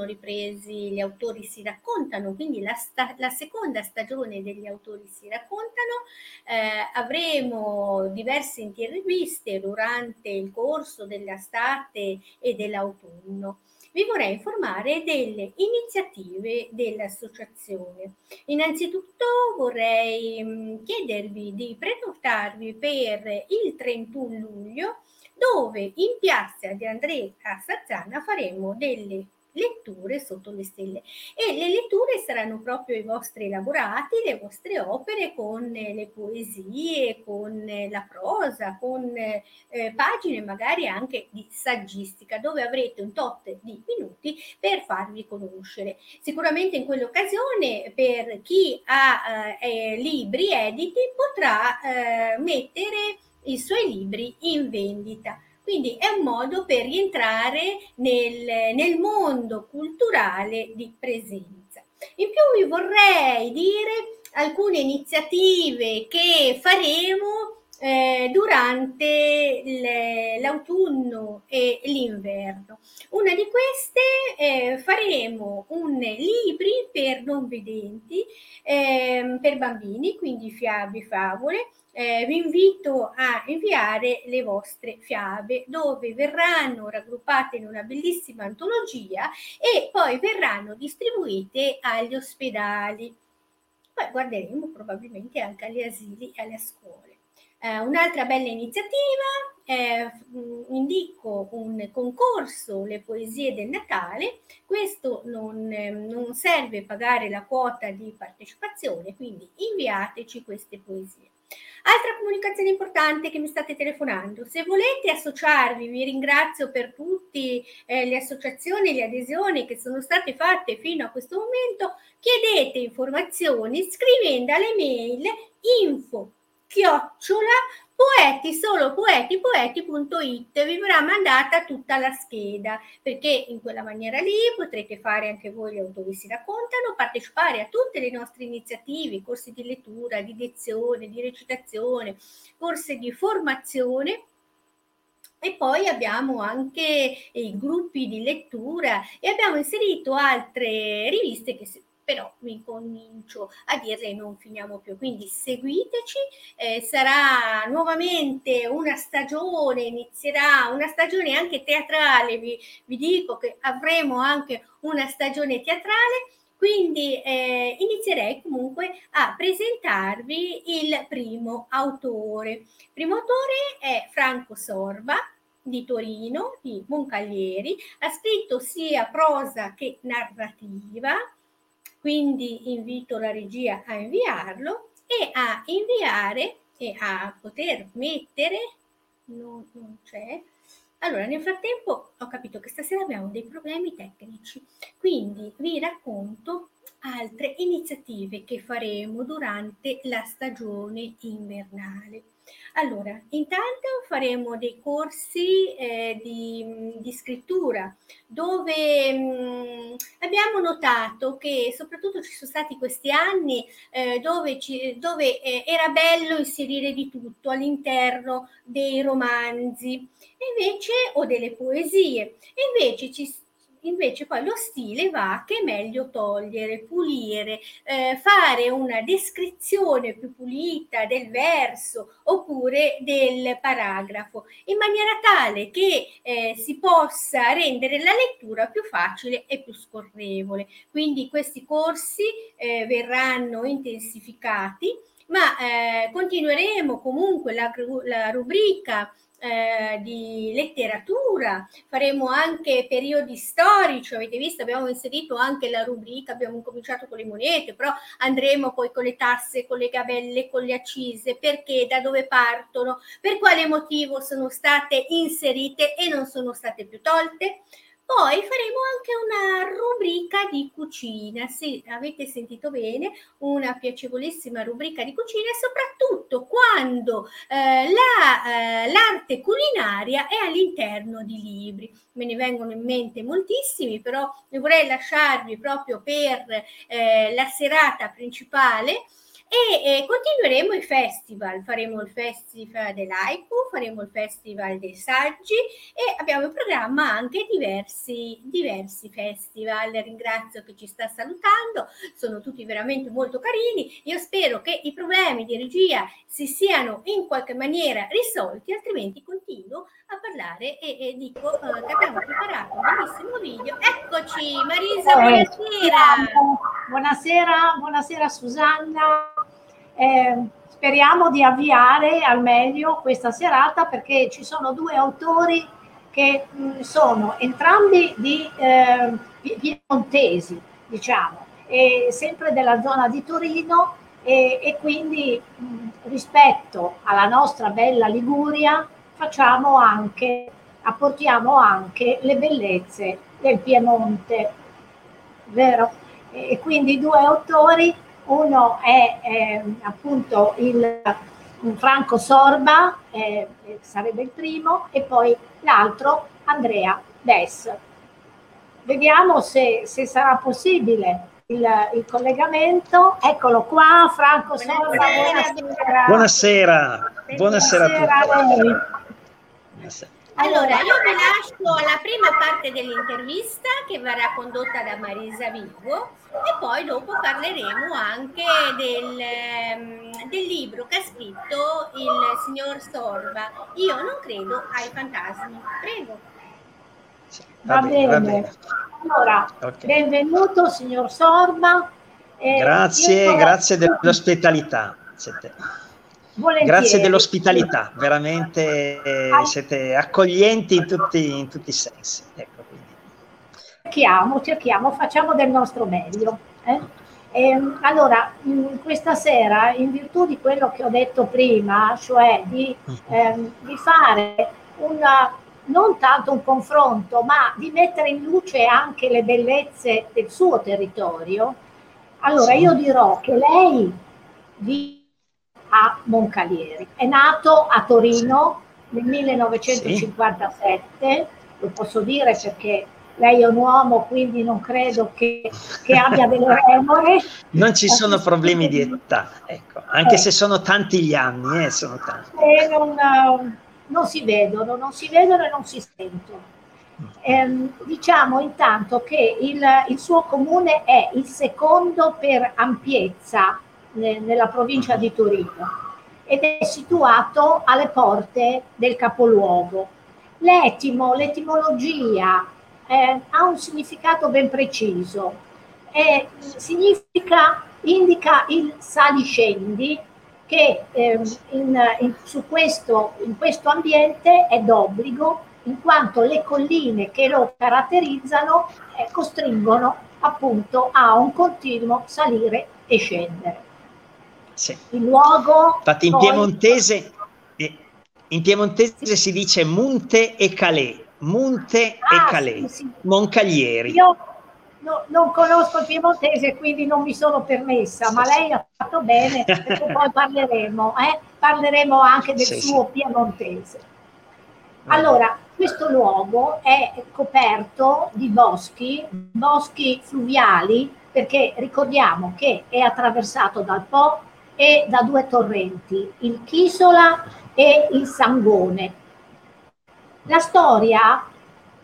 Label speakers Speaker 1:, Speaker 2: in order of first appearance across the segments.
Speaker 1: sono ripresi Gli autori si raccontano, quindi la, sta- la seconda stagione degli autori si raccontano, eh, avremo diverse interviste durante il corso dell'estate e dell'autunno vi vorrei informare delle iniziative dell'associazione. Innanzitutto vorrei mm, chiedervi di prenotarvi per il 31 luglio dove in piazza di Andrea Sazzana faremo delle letture sotto le stelle e le letture saranno proprio i vostri elaborati, le vostre opere con le poesie, con la prosa, con eh, pagine magari anche di saggistica dove avrete un tot di minuti per farvi conoscere. Sicuramente in quell'occasione per chi ha eh, libri editi potrà eh, mettere i suoi libri in vendita quindi è un modo per rientrare nel, nel mondo culturale di presenza. In più vi vorrei dire alcune iniziative che faremo eh, durante l'autunno e l'inverno. Una di queste eh, faremo un libri per non vedenti, eh, per bambini, quindi fiabe, favole, eh, vi invito a inviare le vostre fiabe dove verranno raggruppate in una bellissima antologia e poi verranno distribuite agli ospedali. Poi guarderemo probabilmente anche agli asili e alle scuole. Eh, un'altra bella iniziativa, eh, indico un concorso Le poesie del Natale, questo non, eh, non serve pagare la quota di partecipazione, quindi inviateci queste poesie. Altra comunicazione importante che mi state telefonando, se volete associarvi, vi ringrazio per tutte eh, le associazioni, le adesioni che sono state fatte fino a questo momento, chiedete informazioni scrivendo alle mail info chiocciola poeti, solo poeti, poeti.it vi verrà mandata tutta la scheda perché in quella maniera lì potrete fare anche voi gli autori si raccontano, partecipare a tutte le nostre iniziative, corsi di lettura, di lezione, di recitazione, corsi di formazione. E poi abbiamo anche i gruppi di lettura e abbiamo inserito altre riviste che però mi comincio a dirle non finiamo più. Quindi seguiteci, eh, sarà nuovamente una stagione, inizierà una stagione anche teatrale, vi, vi dico che avremo anche una stagione teatrale. Quindi eh, inizierei comunque a presentarvi il primo autore. Il primo autore è Franco Sorba, di Torino, di Moncaglieri, ha scritto sia prosa che narrativa, quindi invito la regia a inviarlo e a inviare e a poter mettere, non, non c'è, allora, nel frattempo ho capito che stasera abbiamo dei problemi tecnici, quindi vi racconto altre iniziative che faremo durante la stagione invernale. Allora, intanto faremo dei corsi eh, di, di, scrittura dove mh, abbiamo notato che soprattutto ci sono stati questi anni eh, dove, ci, dove eh, era bello inserire di tutto all'interno dei romanzi invece, o delle poesie. Invece ci, invece poi lo stile va che è meglio togliere, pulire, eh, fare una descrizione più pulita del verso oppure del paragrafo, in maniera tale che eh, si possa rendere la lettura più facile e più scorrevole. Quindi questi corsi eh, verranno intensificati, ma eh, continueremo comunque la, la rubrica eh, di letteratura, faremo anche periodi storici, avete visto abbiamo inserito anche la rubrica, abbiamo cominciato con le monete, però andremo poi con le tasse, con le gabelle, con le accise, perché, da dove partono, per quale motivo sono state inserite e non sono state più tolte. Poi faremo anche una rubrica di cucina, sì, avete sentito bene, una piacevolissima rubrica di cucina soprattutto quando eh, la, eh, l'arte culinaria è all'interno di libri. Me ne vengono in mente moltissimi, però ne vorrei lasciarvi proprio per eh, la serata principale e eh, continueremo i festival, faremo il festival dell'Aiku, faremo il festival dei saggi e abbiamo in programma anche diversi, diversi festival. Ringrazio chi ci sta salutando, sono tutti veramente molto carini. Io spero che i problemi di regia si siano in qualche maniera risolti, altrimenti continuo a parlare e, e dico uh, che abbiamo preparato un bellissimo video. Eccoci, Marisa,
Speaker 2: eh, buonasera. Buonasera, buonasera Susanna. Eh, speriamo di avviare al meglio questa serata perché ci sono due autori che mh, mm, sono entrambi di eh, piemontesi, diciamo, sempre della zona di Torino e, e quindi mh, mm, rispetto alla nostra bella Liguria facciamo anche, apportiamo anche le bellezze del Piemonte, vero? E quindi due autori, uno è eh, appunto il Franco Sorba, eh, sarebbe il primo, e poi l'altro Andrea Dess. Vediamo se, se sarà possibile il, il, collegamento. Eccolo qua, Franco Sorba.
Speaker 3: Buonasera. Buonasera, buonasera, buonasera a tutti.
Speaker 1: Allora, io vi lascio alla prima parte dell'intervista che verrà condotta da Marisa Vivo e poi dopo parleremo anche del, ehm, del libro che ha scritto il signor Sorba. Io non credo ai fantasmi. Prego.
Speaker 2: Va, va bene. Va bene. Allora, okay. benvenuto signor Sorba.
Speaker 3: Eh, grazie, grazie dell'ospitalità. Volentieri. Grazie dell'ospitalità, veramente eh, siete accoglienti in tutti, in tutti i sensi. Ecco,
Speaker 2: cerchiamo, cerchiamo, facciamo del nostro meglio. Eh? E, ehm, allora, questa sera, in virtù di quello che ho detto prima, cioè di, mhm. ehm, di fare una, non tanto un confronto, ma di mettere in luce anche le bellezze del suo territorio, allora sì. io dirò che lei vi a Moncalieri. È nato a Torino nel 1957, sì. lo posso dire perché lei è un uomo, quindi non credo che, che abbia delle remore.
Speaker 3: Non ci sono problemi di età, ecco. anche eh. se sono tanti gli anni, eh, sono tanti.
Speaker 2: Eh, non, non, si vedono, non si vedono e non si sentono. Eh, diciamo intanto che il, il suo comune è il secondo per ampiezza nella provincia di Torino ed è situato alle porte del capoluogo. L'etimo, l'etimologia eh, ha un significato ben preciso. Eh, significa, indica il saliscendi che eh, in, in, su questo, in questo ambiente è d'obbligo in quanto le colline che lo caratterizzano eh, costringono appunto a un continuo salire e scendere.
Speaker 3: Sì. Il luogo... Infatti in poi... piemontese, eh, in piemontese sì. si dice Monte e Calais, Monte ah, e Calais, sì. Moncaglieri.
Speaker 2: Io no, non conosco il piemontese, quindi non mi sono permessa, ma lei ha fatto bene, perché poi parleremo, eh? parleremo anche del suo piemontese. Allora, questo luogo è coperto di boschi, boschi fluviali, perché ricordiamo che è attraversato dal Po, e da due torrenti, il Chisola e il Sangone. La storia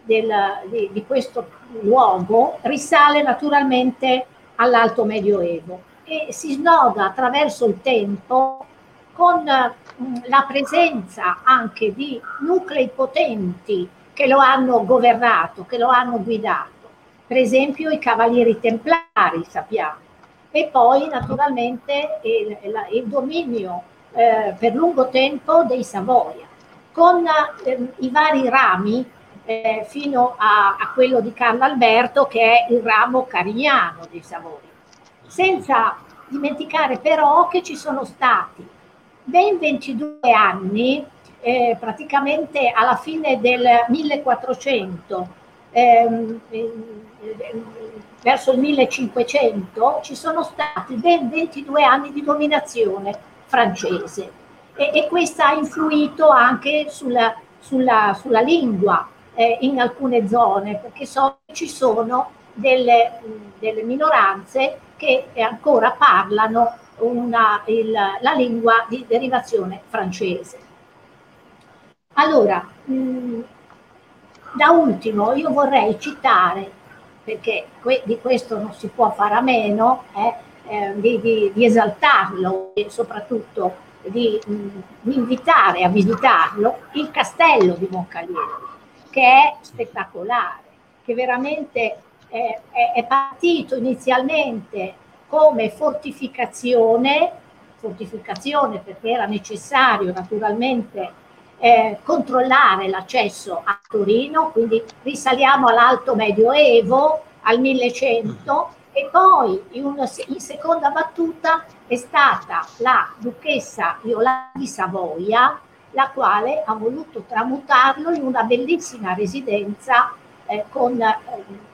Speaker 2: del, di, di questo luogo risale naturalmente all'Alto Medioevo e si snoda attraverso il tempo con mm, la presenza anche di nuclei potenti che lo hanno governato, che lo hanno guidato. Per esempio i Cavalieri Templari, sappiamo, e poi naturalmente il, il dominio eh, per lungo tempo dei Savoia, con eh, i vari rami eh, fino a, a, quello di Carlo Alberto che è il ramo carignano dei Savoia. Senza dimenticare però che ci sono stati ben 22 anni, eh, praticamente alla fine del 1400, ehm, verso il 1500 ci sono stati ben 22 anni di dominazione francese e, e questo ha influito anche sulla, sulla, sulla lingua eh, in alcune zone perché so che ci sono delle, delle minoranze che ancora parlano una, il, la lingua di derivazione francese. Allora, mh, da ultimo io vorrei citare, perché di questo non si può fare a meno, eh, eh, di, di, di, esaltarlo e soprattutto di, mh, invitare a visitarlo, il castello di Moncalieri, che è spettacolare, che veramente è, è, è partito inizialmente come fortificazione, fortificazione perché era necessario naturalmente eh, controllare l'accesso a Torino, quindi risaliamo all'alto medioevo, al 1100, e poi in, una, in seconda battuta è stata la duchessa Iolanda di Savoia, la quale ha voluto tramutarlo in una bellissima residenza eh, con eh,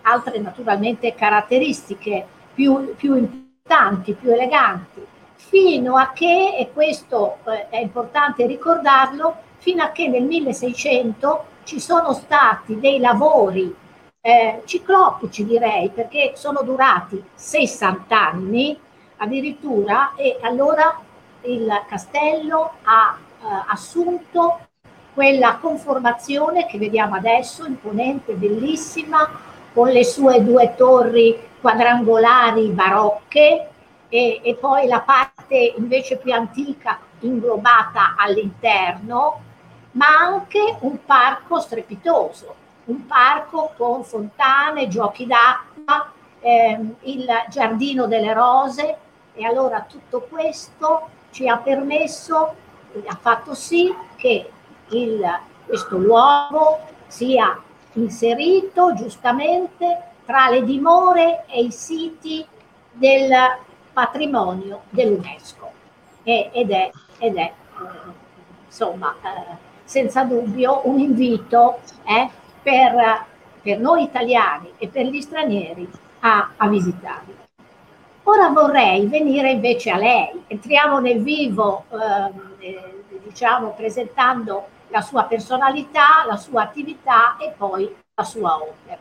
Speaker 2: altre naturalmente caratteristiche più, più importanti, più eleganti, fino a che, e questo eh, è importante ricordarlo, fino a che nel 1600 ci sono stati dei lavori eh, ciclopici direi perché sono durati 60 anni addirittura e allora il castello ha eh, assunto quella conformazione che vediamo adesso, imponente, bellissima, con le sue due torri quadrangolari barocche e, e poi la parte invece più antica inglobata all'interno, ma anche un parco strepitoso, un parco con fontane, giochi d'acqua, ehm, il giardino delle rose. E allora tutto questo ci ha permesso, ha fatto sì che il, questo luogo sia inserito giustamente tra le dimore e i siti del patrimonio dell'UNESCO. Ed è, ed è insomma eh, senza dubbio un invito eh, per, per, noi italiani e per gli stranieri a, a visitarli. Ora vorrei venire invece a lei, entriamo nel vivo, ehm, eh, diciamo, presentando la sua personalità, la sua attività e poi la sua opera.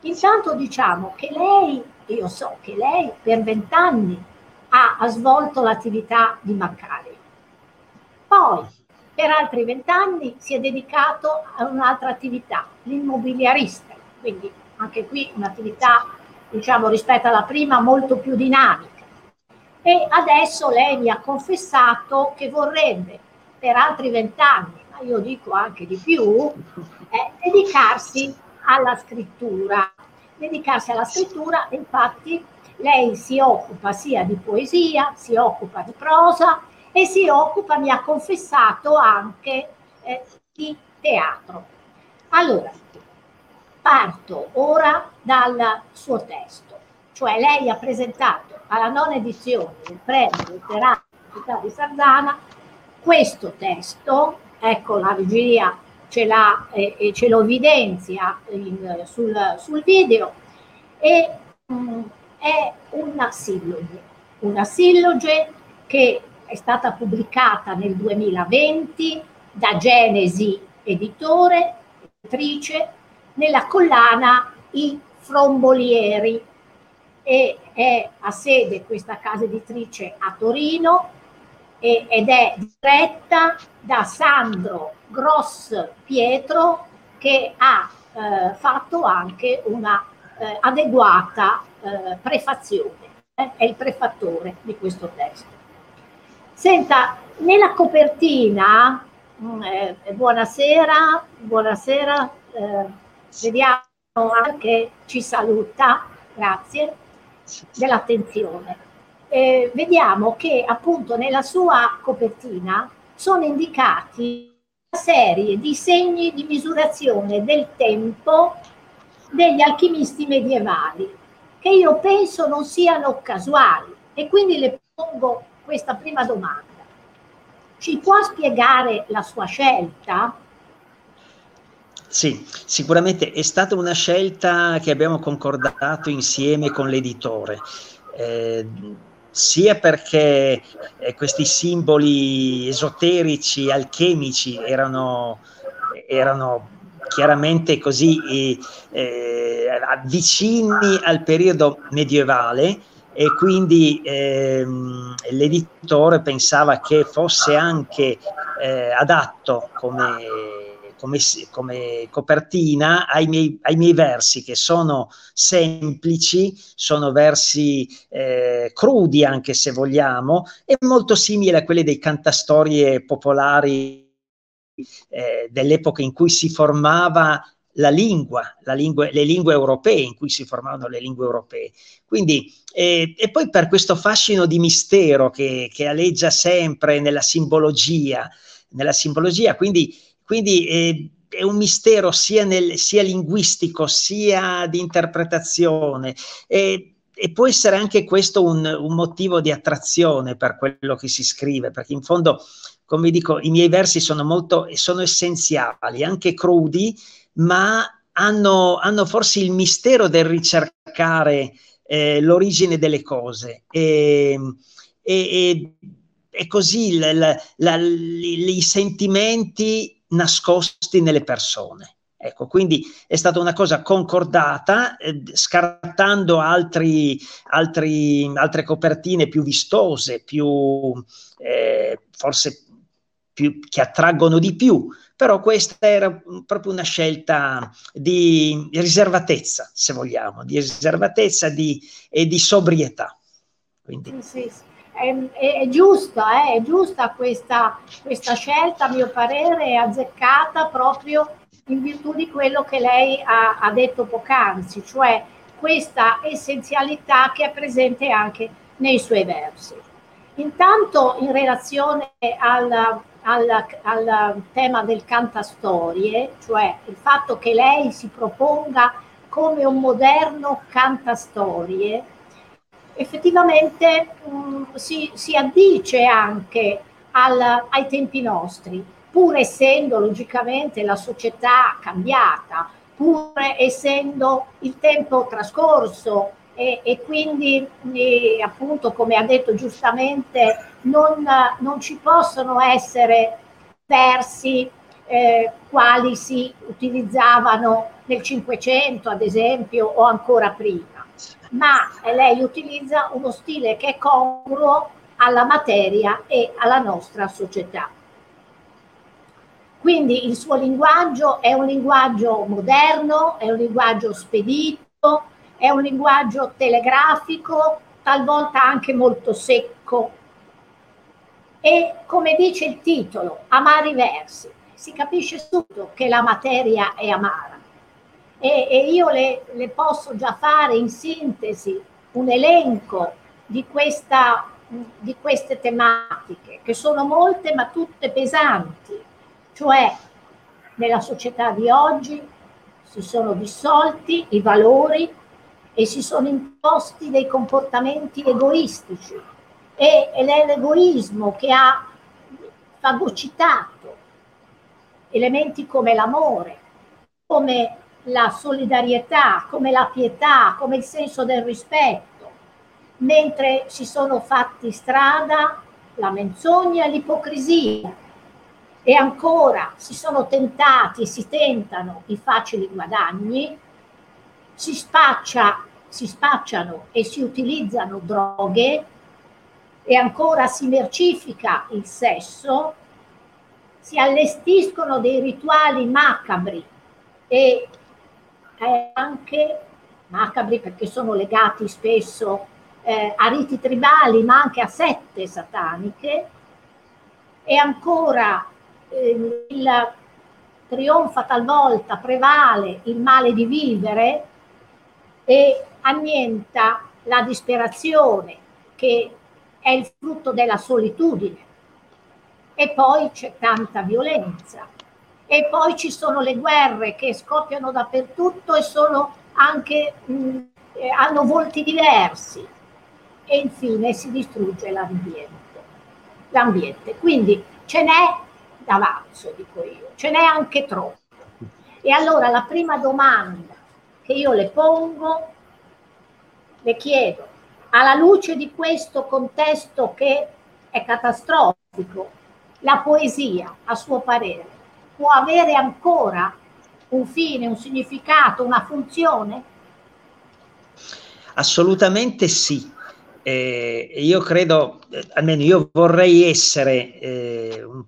Speaker 2: Intanto diciamo che lei, io so che lei per vent'anni ha, ha, svolto l'attività di Maccari, poi per altri vent'anni si è dedicato a un'altra attività, l'immobiliarista, quindi anche qui un'attività diciamo rispetto alla prima molto più dinamica. E adesso lei mi ha confessato che vorrebbe per altri vent'anni ma io dico anche di più, è dedicarsi alla scrittura. Dedicarsi alla scrittura, infatti, lei si occupa sia di poesia, si occupa di prosa e si occupa, mi ha confessato, anche eh, di teatro. Allora, parto ora dal suo testo, cioè lei ha presentato alla nona edizione del premio letterario città di Sarzana questo testo. Ecco la regia ce, l'ha, eh, e ce lo evidenzia in, sul, sul, video, e mh, mm, è una silloge, una silloge che è stata pubblicata nel 2020 da Genesi Editore, editrice, nella collana I Frombolieri e è a sede questa casa editrice a Torino ed è diretta da Sandro Gross Pietro che ha eh, fatto anche una eh, adeguata eh, prefazione, eh, è il prefattore di questo testo. Senta, nella copertina, mm, eh, buonasera, buonasera, eh, vediamo anche ci saluta, grazie dell'attenzione eh, vediamo che appunto nella sua copertina sono indicati una serie di segni di misurazione del tempo degli alchimisti medievali, che io penso non siano casuali. E quindi le pongo questa prima domanda. Ci può spiegare la sua scelta?
Speaker 3: Sì, sicuramente è stata una scelta che abbiamo concordato insieme con l'editore. Eh, sia perché eh, questi simboli esoterici, alchemici erano, erano chiaramente così eh, vicini al periodo medievale e quindi ehm, l'editore pensava che fosse anche eh, adatto come, come, come copertina ai miei, ai miei, versi che sono semplici, sono versi eh, crudi anche se vogliamo e molto simili a quelli dei cantastorie popolari eh, dell'epoca in cui si formava la lingua, la lingua, le lingue europee, in cui si formavano le lingue europee. Quindi, eh, e poi per questo fascino di mistero che, che aleggia sempre nella simbologia, nella simbologia quindi, quindi eh, è un mistero sia, nel, sia, linguistico sia di interpretazione. E, e può essere anche questo un, un, motivo di attrazione per quello che si scrive, perché in fondo, come dico, i miei versi sono molto sono essenziali, anche crudi, ma hanno, hanno forse il mistero del ricercare eh, l'origine delle cose. E, e, e, così la, la, la, i sentimenti nascosti nelle persone. Ecco, quindi è stata una cosa concordata, eh, scartando altri, altri, altre copertine più vistose, più, eh, forse più, che attraggono di più, però questa era proprio una scelta di riservatezza, se vogliamo, di riservatezza di, e di sobrietà.
Speaker 2: Quindi. Sì, sì. È, è, è, giusta, eh? è giusta questa, questa scelta, a mio parere, è azzeccata proprio in virtù di quello che lei ha, ha detto poc'anzi, cioè questa essenzialità che è presente anche nei suoi versi. Intanto in relazione al, al, al tema del cantastorie, cioè il fatto che lei si proponga come un moderno cantastorie, effettivamente mh, mm, si, si, addice anche al, ai tempi nostri, pur essendo logicamente la società cambiata, pur essendo il tempo trascorso e, e quindi e appunto come ha detto giustamente non, non ci possono essere versi eh, quali si utilizzavano nel Cinquecento ad esempio o ancora prima, ma lei utilizza uno stile che è congruo alla materia e alla nostra società. Quindi il suo linguaggio è un linguaggio moderno, è un linguaggio spedito, è un linguaggio telegrafico, talvolta anche molto secco. E come dice il titolo, amari versi, si capisce subito che la materia è amara. E, e io le, le, posso già fare in sintesi un elenco di, questa, di queste tematiche, che sono molte ma tutte pesanti, cioè nella società di oggi si sono dissolti i valori e si sono imposti dei comportamenti egoistici. E, è l'egoismo che ha fagocitato elementi come l'amore, come la solidarietà, come la pietà, come il senso del rispetto, mentre si sono fatti strada la menzogna e l'ipocrisia. E ancora si sono tentati e si tentano i facili guadagni si, spaccia, si spacciano e si utilizzano droghe e ancora si mercifica il sesso, si allestiscono dei rituali macabri e anche macabri perché sono legati spesso eh, a riti tribali ma anche a sette sataniche. E ancora eh, il trionfa talvolta, prevale il male di vivere e annienta la disperazione che è il frutto della solitudine. E poi c'è tanta violenza. E poi ci sono le guerre che scoppiano dappertutto e sono anche, mh, eh, hanno volti diversi. E infine si distrugge l'ambiente. l'ambiente. Quindi ce n'è d'avanzo, dico io, ce n'è anche troppo. E allora la prima domanda che io le pongo, le chiedo, alla luce di questo contesto che è catastrofico, la poesia, a suo parere, può avere ancora un fine, un significato, una funzione?
Speaker 3: Assolutamente sì. eh, io credo, eh, almeno io vorrei essere eh, un,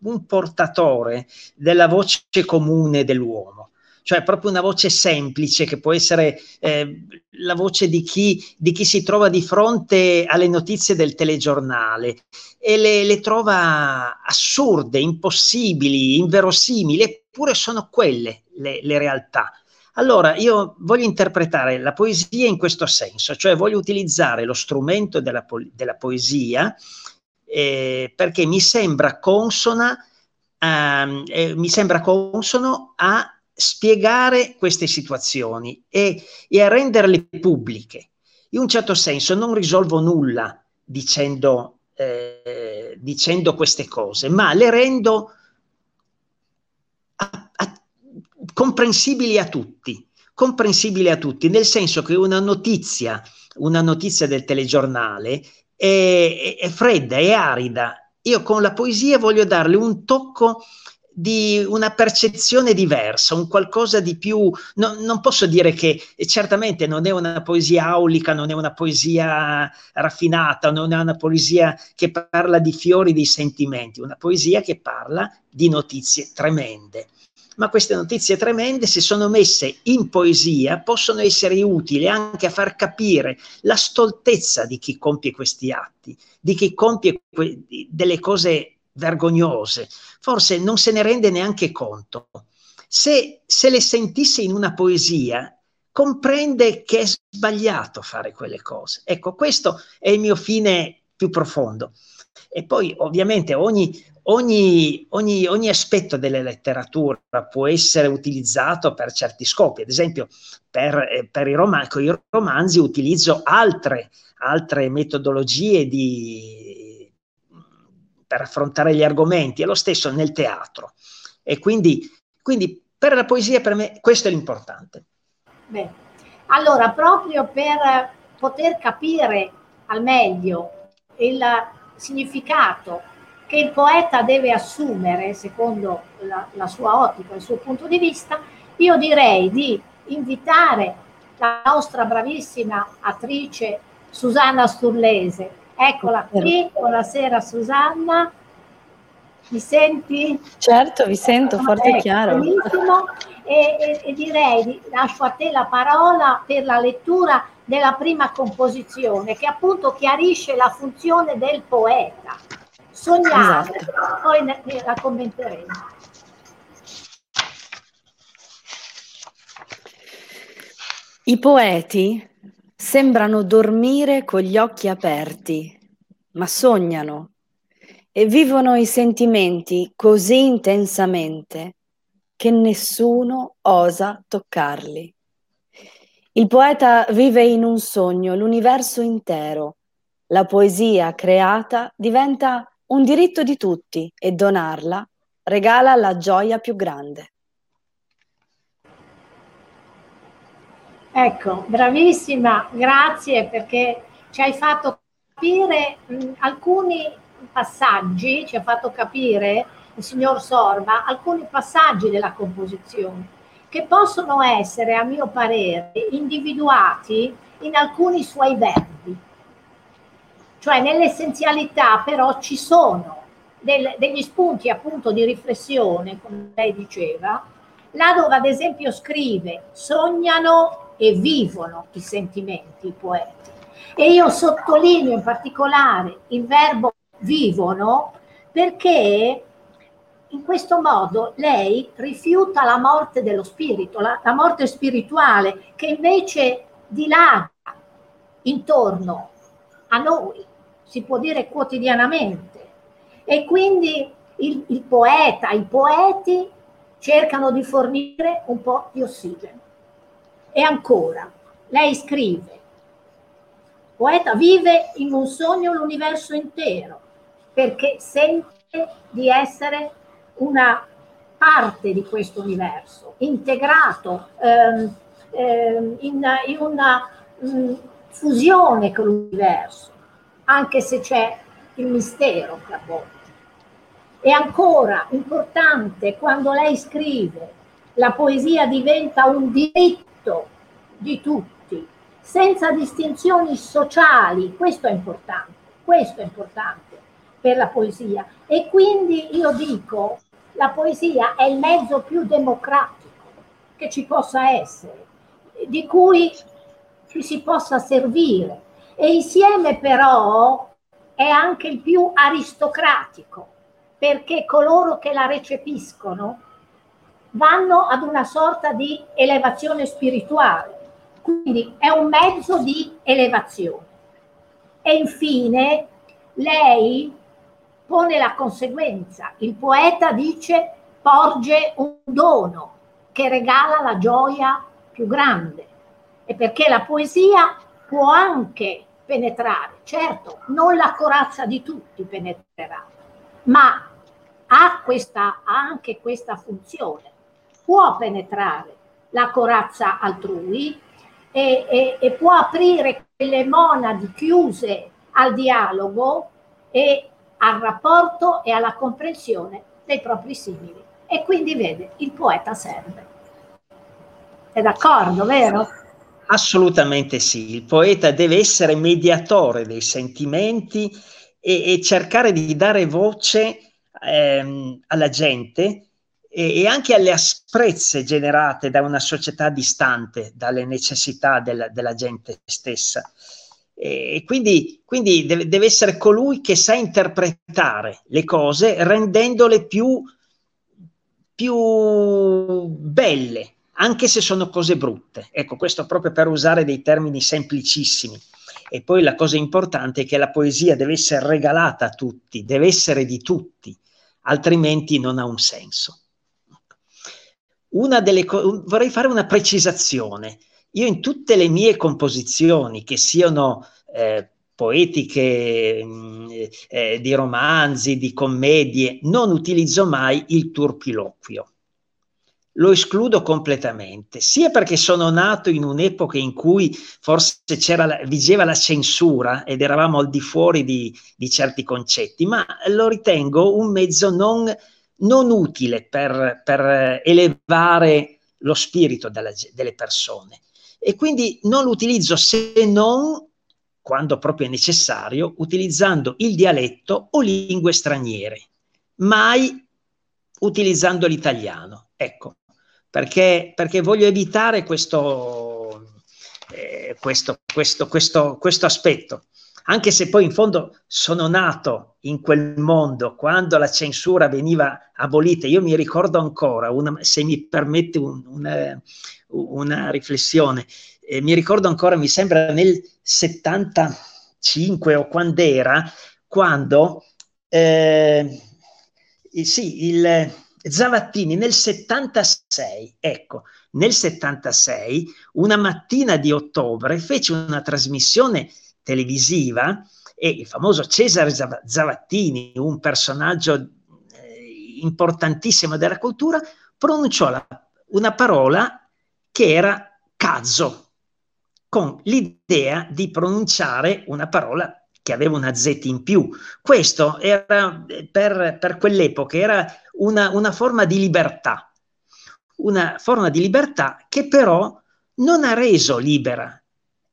Speaker 3: un portatore della voce comune dell'uomo cioè proprio una voce semplice che può essere eh, la voce di chi, di chi, si trova di fronte alle notizie del telegiornale e le, le trova assurde, impossibili, inverosimili, eppure sono quelle le, le realtà. Allora, io voglio interpretare la poesia in questo senso, cioè voglio utilizzare lo strumento della, po- della poesia eh, perché mi sembra consona, uh, eh, mi sembra consono a spiegare queste situazioni e, e a renderle pubbliche. In un certo senso non risolvo nulla dicendo, eh, dicendo queste cose, ma le rendo a, a, comprensibili a tutti, comprensibili a tutti, nel senso che una notizia, una notizia del telegiornale è, è, è fredda, è arida. Io con la poesia voglio darle un tocco di una percezione diversa, un qualcosa di più, no, non posso dire che certamente non è una poesia aulica, non è una poesia raffinata, non è una poesia che parla di fiori, di sentimenti, una poesia che parla di notizie tremende. Ma queste notizie tremende, se sono messe in poesia, possono essere utili anche a far capire la stoltezza di chi compie questi atti, di chi compie que- delle cose vergognose, forse non se ne rende neanche conto. Se, se le sentisse in una poesia, comprende che è sbagliato fare quelle cose. Ecco, questo è il mio fine più profondo. E poi ovviamente ogni, ogni, ogni, ogni aspetto della letteratura può essere utilizzato per certi scopi. Ad esempio, per, eh, per i, rom- i romanzi utilizzo altre, altre metodologie di, per affrontare gli argomenti, è lo stesso nel teatro. E quindi, quindi per la poesia, per me, questo è l'importante.
Speaker 2: Beh, allora, proprio per poter capire al meglio il significato che il poeta deve assumere secondo la, la sua ottica, il suo punto di vista, io direi di invitare la nostra bravissima attrice Susanna Sturlese Eccola qui, buonasera Susanna. Mi senti?
Speaker 4: Certo, vi sento forte e chiaro.
Speaker 2: Benissimo. E, e, e, direi, lascio a te la parola per la lettura della prima composizione, che appunto chiarisce la funzione del poeta. Sognare, esatto. poi ne, ne la commenteremo.
Speaker 4: I poeti Sembrano dormire con gli occhi aperti, ma sognano e vivono i sentimenti così intensamente che nessuno osa toccarli. Il poeta vive in un sogno l'universo intero. La poesia creata diventa un diritto di tutti e donarla regala la gioia più grande.
Speaker 2: Ecco, bravissima, grazie perché ci hai fatto capire mh, alcuni passaggi, ci ha fatto capire il signor Sorba alcuni passaggi della composizione che possono essere, a mio parere, individuati in alcuni suoi verbi. Cioè nell'essenzialità però ci sono del, degli spunti appunto di riflessione, come lei diceva, là dove ad esempio scrive sognano e vivono i sentimenti i poeti. E io sottolineo in particolare il verbo vivono perché in questo modo lei rifiuta la morte dello spirito, la, la morte spirituale che invece dilaga intorno a noi, si può dire quotidianamente. E quindi il, il poeta, i poeti cercano di fornire un po' di ossigeno. E ancora, lei scrive, poeta vive in un sogno l'universo intero perché sente di essere una parte di questo universo, integrato ehm, ehm, in, in, una mh, mm, fusione con l'universo, anche se c'è il mistero a volte. E ancora importante, quando lei scrive, la poesia diventa un diritto di tutti senza distinzioni sociali, questo è importante, questo è importante per la poesia. E quindi io dico, la poesia è il mezzo più democratico che ci possa essere, di cui ci si possa servire. E insieme però è anche il più aristocratico, perché coloro che la recepiscono vanno ad una sorta di elevazione spirituale. Quindi è un mezzo di elevazione. E infine lei pone la conseguenza. Il poeta dice porge un dono che regala la gioia più grande. E perché la poesia può anche penetrare, certo, non la corazza di tutti penetrerà, ma ha, questa, ha anche questa funzione, può penetrare la corazza altrui e, e, e può aprire quelle monadi chiuse al dialogo e al rapporto e alla comprensione dei propri simili. E quindi vede, il poeta serve. È d'accordo, vero?
Speaker 3: Assolutamente sì, il poeta deve essere mediatore dei sentimenti e, e cercare di dare voce ehm, alla gente e, anche alle asprezze generate da una società distante dalle necessità della, della gente stessa. E quindi, quindi deve, deve, essere colui che sa interpretare le cose rendendole più, più belle, anche se sono cose brutte. Ecco, questo proprio per usare dei termini semplicissimi. E poi la cosa importante è che la poesia deve essere regalata a tutti, deve essere di tutti, altrimenti non ha un senso. Una delle co- vorrei fare una precisazione. Io in tutte le mie composizioni, che siano eh, poetiche, mh, mm, eh, di romanzi, di commedie, non utilizzo mai il turpiloquio. Lo escludo completamente, sia perché sono nato in un'epoca in cui forse c'era, vigeva la censura ed eravamo al di fuori di, di certi concetti, ma lo ritengo un mezzo non, non utile per, per elevare lo spirito della, delle persone e quindi non lo utilizzo se non quando proprio è necessario, utilizzando il dialetto o lingue straniere, mai utilizzando l'italiano. Ecco, perché, perché voglio evitare questo, eh, questo, questo, questo aspetto. Anche se poi in fondo sono nato in quel mondo quando la censura veniva abolita, io mi ricordo ancora, una, se mi permette un, una, una riflessione, eh, mi ricordo ancora, mi sembra nel 75 o quando era, quando eh, sì, il Zavattini nel 76, ecco, nel 76, una mattina di ottobre, fece una trasmissione televisiva e il famoso Cesare Zavattini, un personaggio eh, importantissimo della cultura, pronunciò la, una parola che era cazzo, con l'idea di pronunciare una parola che aveva una Z in più. Questo era per, per quell'epoca era una, una, forma di libertà, una forma di libertà che però non ha reso libera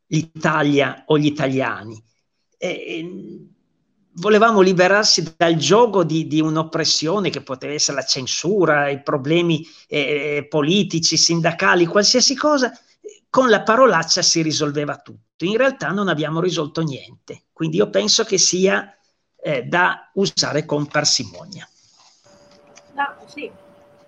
Speaker 3: l'Italia o gli italiani. E, volevamo liberarsi dal gioco di, di, un'oppressione che poteva essere la censura, i problemi eh, politici, sindacali, qualsiasi cosa, con la parolaccia si risolveva tutto. In realtà non abbiamo risolto niente, quindi io penso che sia eh, da usare con parsimonia.
Speaker 2: No, sì,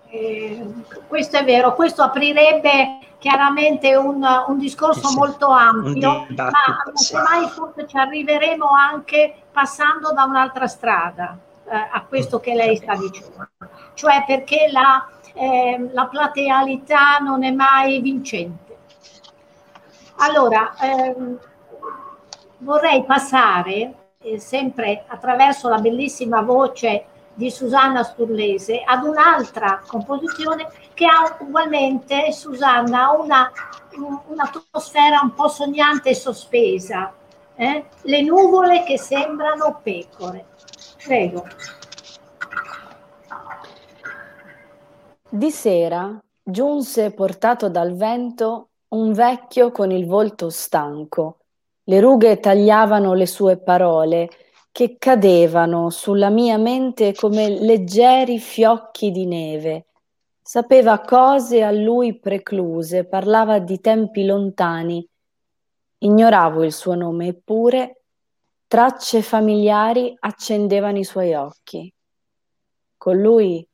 Speaker 2: eh, questo è vero, questo aprirebbe chiaramente un, un discorso sì, molto ampio, ma semmai forse ci arriveremo anche passando da un'altra strada eh, a questo che lei sta dicendo, cioè perché la, eh, la platealità non è mai vincente. Allora, ehm, vorrei passare, eh, sempre attraverso la bellissima voce di Susanna Sturlese, ad un'altra composizione che ha ugualmente, Susanna, una, un'atmosfera un po' sognante e sospesa. Eh? Le nuvole che sembrano pecore. Prego.
Speaker 4: Di sera giunse portato dal vento un vecchio con il volto stanco. Le rughe tagliavano le sue parole che cadevano sulla mia mente come leggeri fiocchi di neve. Sapeva cose a lui precluse, parlava di tempi lontani. Ignoravo il suo nome, eppure tracce familiari accendevano i suoi occhi. Con lui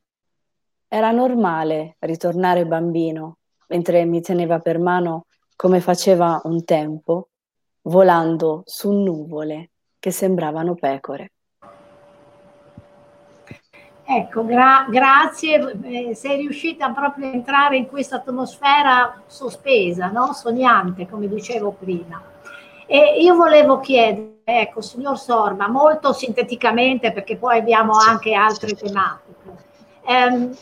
Speaker 4: era normale ritornare bambino, mentre mi teneva per mano come faceva un tempo, volando su nuvole che sembravano pecore.
Speaker 2: Ecco, gra- grazie, eh, sei riuscita proprio a entrare in questa atmosfera sospesa, no? sognante, come dicevo prima. E io volevo chiedere, ecco, signor Sorma, molto sinteticamente, perché poi abbiamo anche altre tematiche, ehm,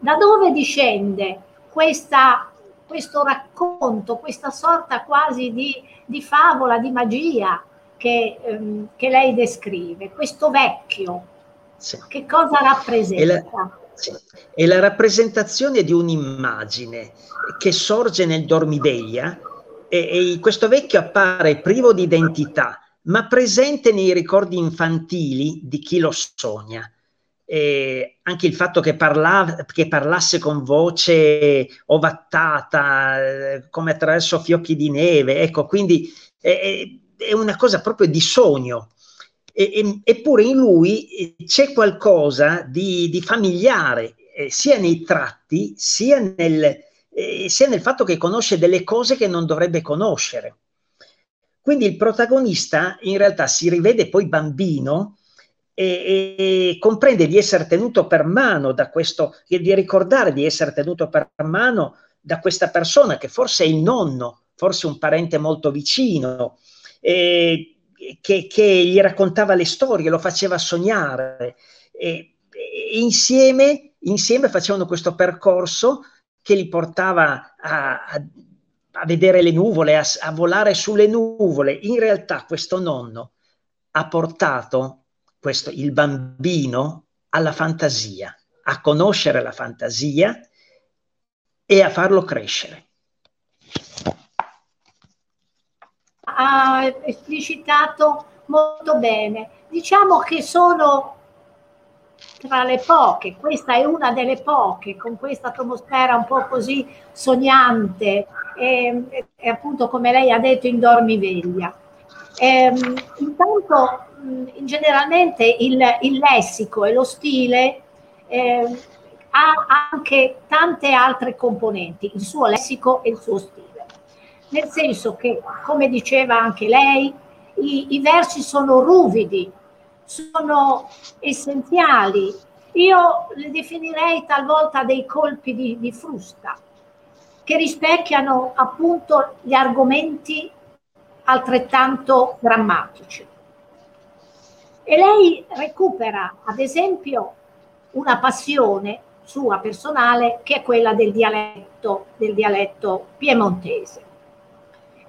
Speaker 2: da dove discende questa, questo racconto, questa sorta quasi di, di favola, di magia che, ehm, che, lei descrive, questo vecchio, sì. che cosa rappresenta?
Speaker 3: È la, sì. è la rappresentazione di un'immagine che sorge nel dormiveglia e, e questo vecchio appare privo di identità, ma presente nei ricordi infantili di chi lo sogna eh, anche il fatto che, parla, che, parlasse con voce ovattata, eh, come attraverso fiocchi di neve, ecco, quindi è, è una cosa proprio di sogno. E, eppure in lui eh, c'è qualcosa di, di familiare, eh, sia nei tratti, sia nel, eh, sia nel fatto che conosce delle cose che non dovrebbe conoscere. Quindi il protagonista in realtà si rivede poi bambino e, e, comprende di essere tenuto per mano da questo, di ricordare di essere tenuto per mano da questa persona che forse è il nonno, forse un parente molto vicino, eh, che, che, gli raccontava le storie, lo faceva sognare. E, e insieme, insieme facevano questo percorso che li portava a, a, a vedere le nuvole, a, a volare sulle nuvole. In realtà questo nonno ha portato questo, il bambino alla fantasia, a conoscere la fantasia e a farlo crescere.
Speaker 2: Ha esplicitato molto bene. Diciamo che sono tra le poche, questa è una delle poche, con questa atmosfera un po' così sognante e, e appunto come lei ha detto in dormiveglia. E, intanto generalmente il, il, lessico e lo stile eh, ha anche tante altre componenti, il suo lessico e il suo stile. Nel senso che, come diceva anche lei, i, i versi sono ruvidi, sono essenziali. Io le definirei talvolta dei colpi di, di frusta, che rispecchiano appunto gli argomenti altrettanto drammatici. E lei recupera, ad esempio, una passione sua personale che è quella del dialetto, del dialetto piemontese.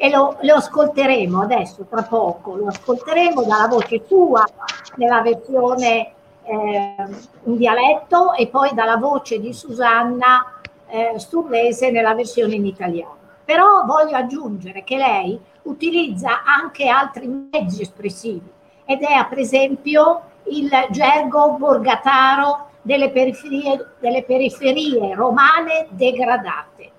Speaker 2: E lo, lo ascolteremo adesso, tra poco, lo ascolteremo dalla voce sua nella versione eh, in dialetto e poi dalla voce di Susanna eh, Sturlese nella versione in italiano. Però voglio aggiungere che lei utilizza anche altri mezzi espressivi ed è per esempio il gergo borgataro delle periferie, delle periferie romane degradate.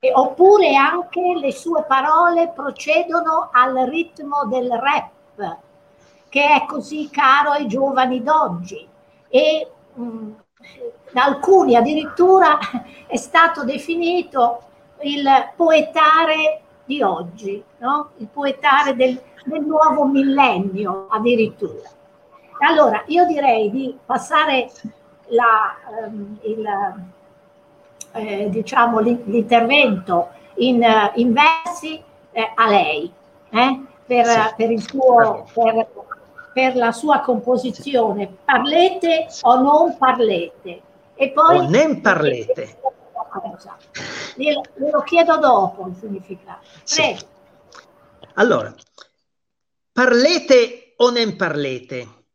Speaker 2: E, oppure anche le sue parole procedono al ritmo del rap, che è così caro ai giovani d'oggi. E mh, mm, da alcuni addirittura è stato definito il poetare di oggi, no? il poetare del, del nuovo millennio addirittura. Allora, io direi di passare la, ehm, il, eh, diciamo, l'intervento in, in versi eh, a lei, eh, per, sì. per, il suo, per, per, la sua composizione. Parlete o non parlete?
Speaker 3: E poi, o non parlete.
Speaker 2: Glielo, glielo chiedo dopo il significato.
Speaker 3: Sì. Allora, Parlete o non parlete?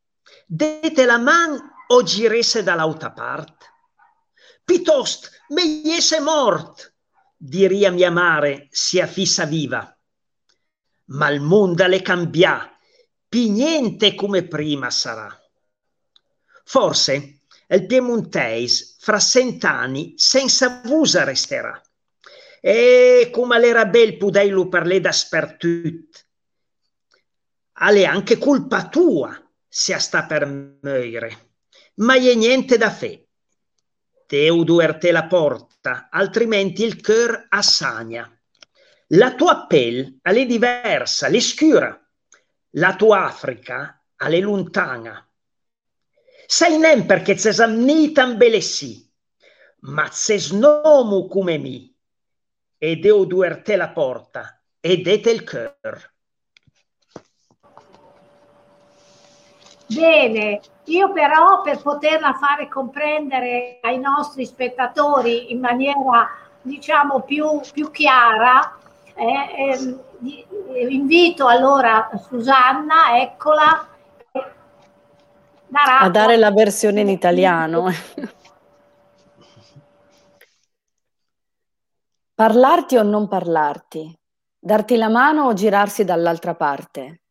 Speaker 3: Dete la man o giresse dall'altra parte? Piuttosto, me jesse mort, diria mia mare, sia fissa viva. Ma il mondo le cambia, pi niente come prima sarà. Forse il piemontese fra cent'anni senza vusa resterà. E come l'era bel pudeilu per le da spertut. Ale anche colpa tua se sta per moire. Ma è niente da fe. Teu duerte la porta, altrimenti il cœur assagna. La tua pelle è diversa, è scura. La tua Africa è lontana Sai nem perché cesamnitan belessi, ma cesnomu come mi, e deo duerte la porta, e dete il cœur.
Speaker 2: Bene, io però per poterla fare comprendere ai nostri spettatori in maniera diciamo più, più chiara, eh, eh, invito allora Susanna, eccola,
Speaker 4: a dare la versione in italiano. Parlarti o non parlarti, darti la mano o girarsi dall'altra parte.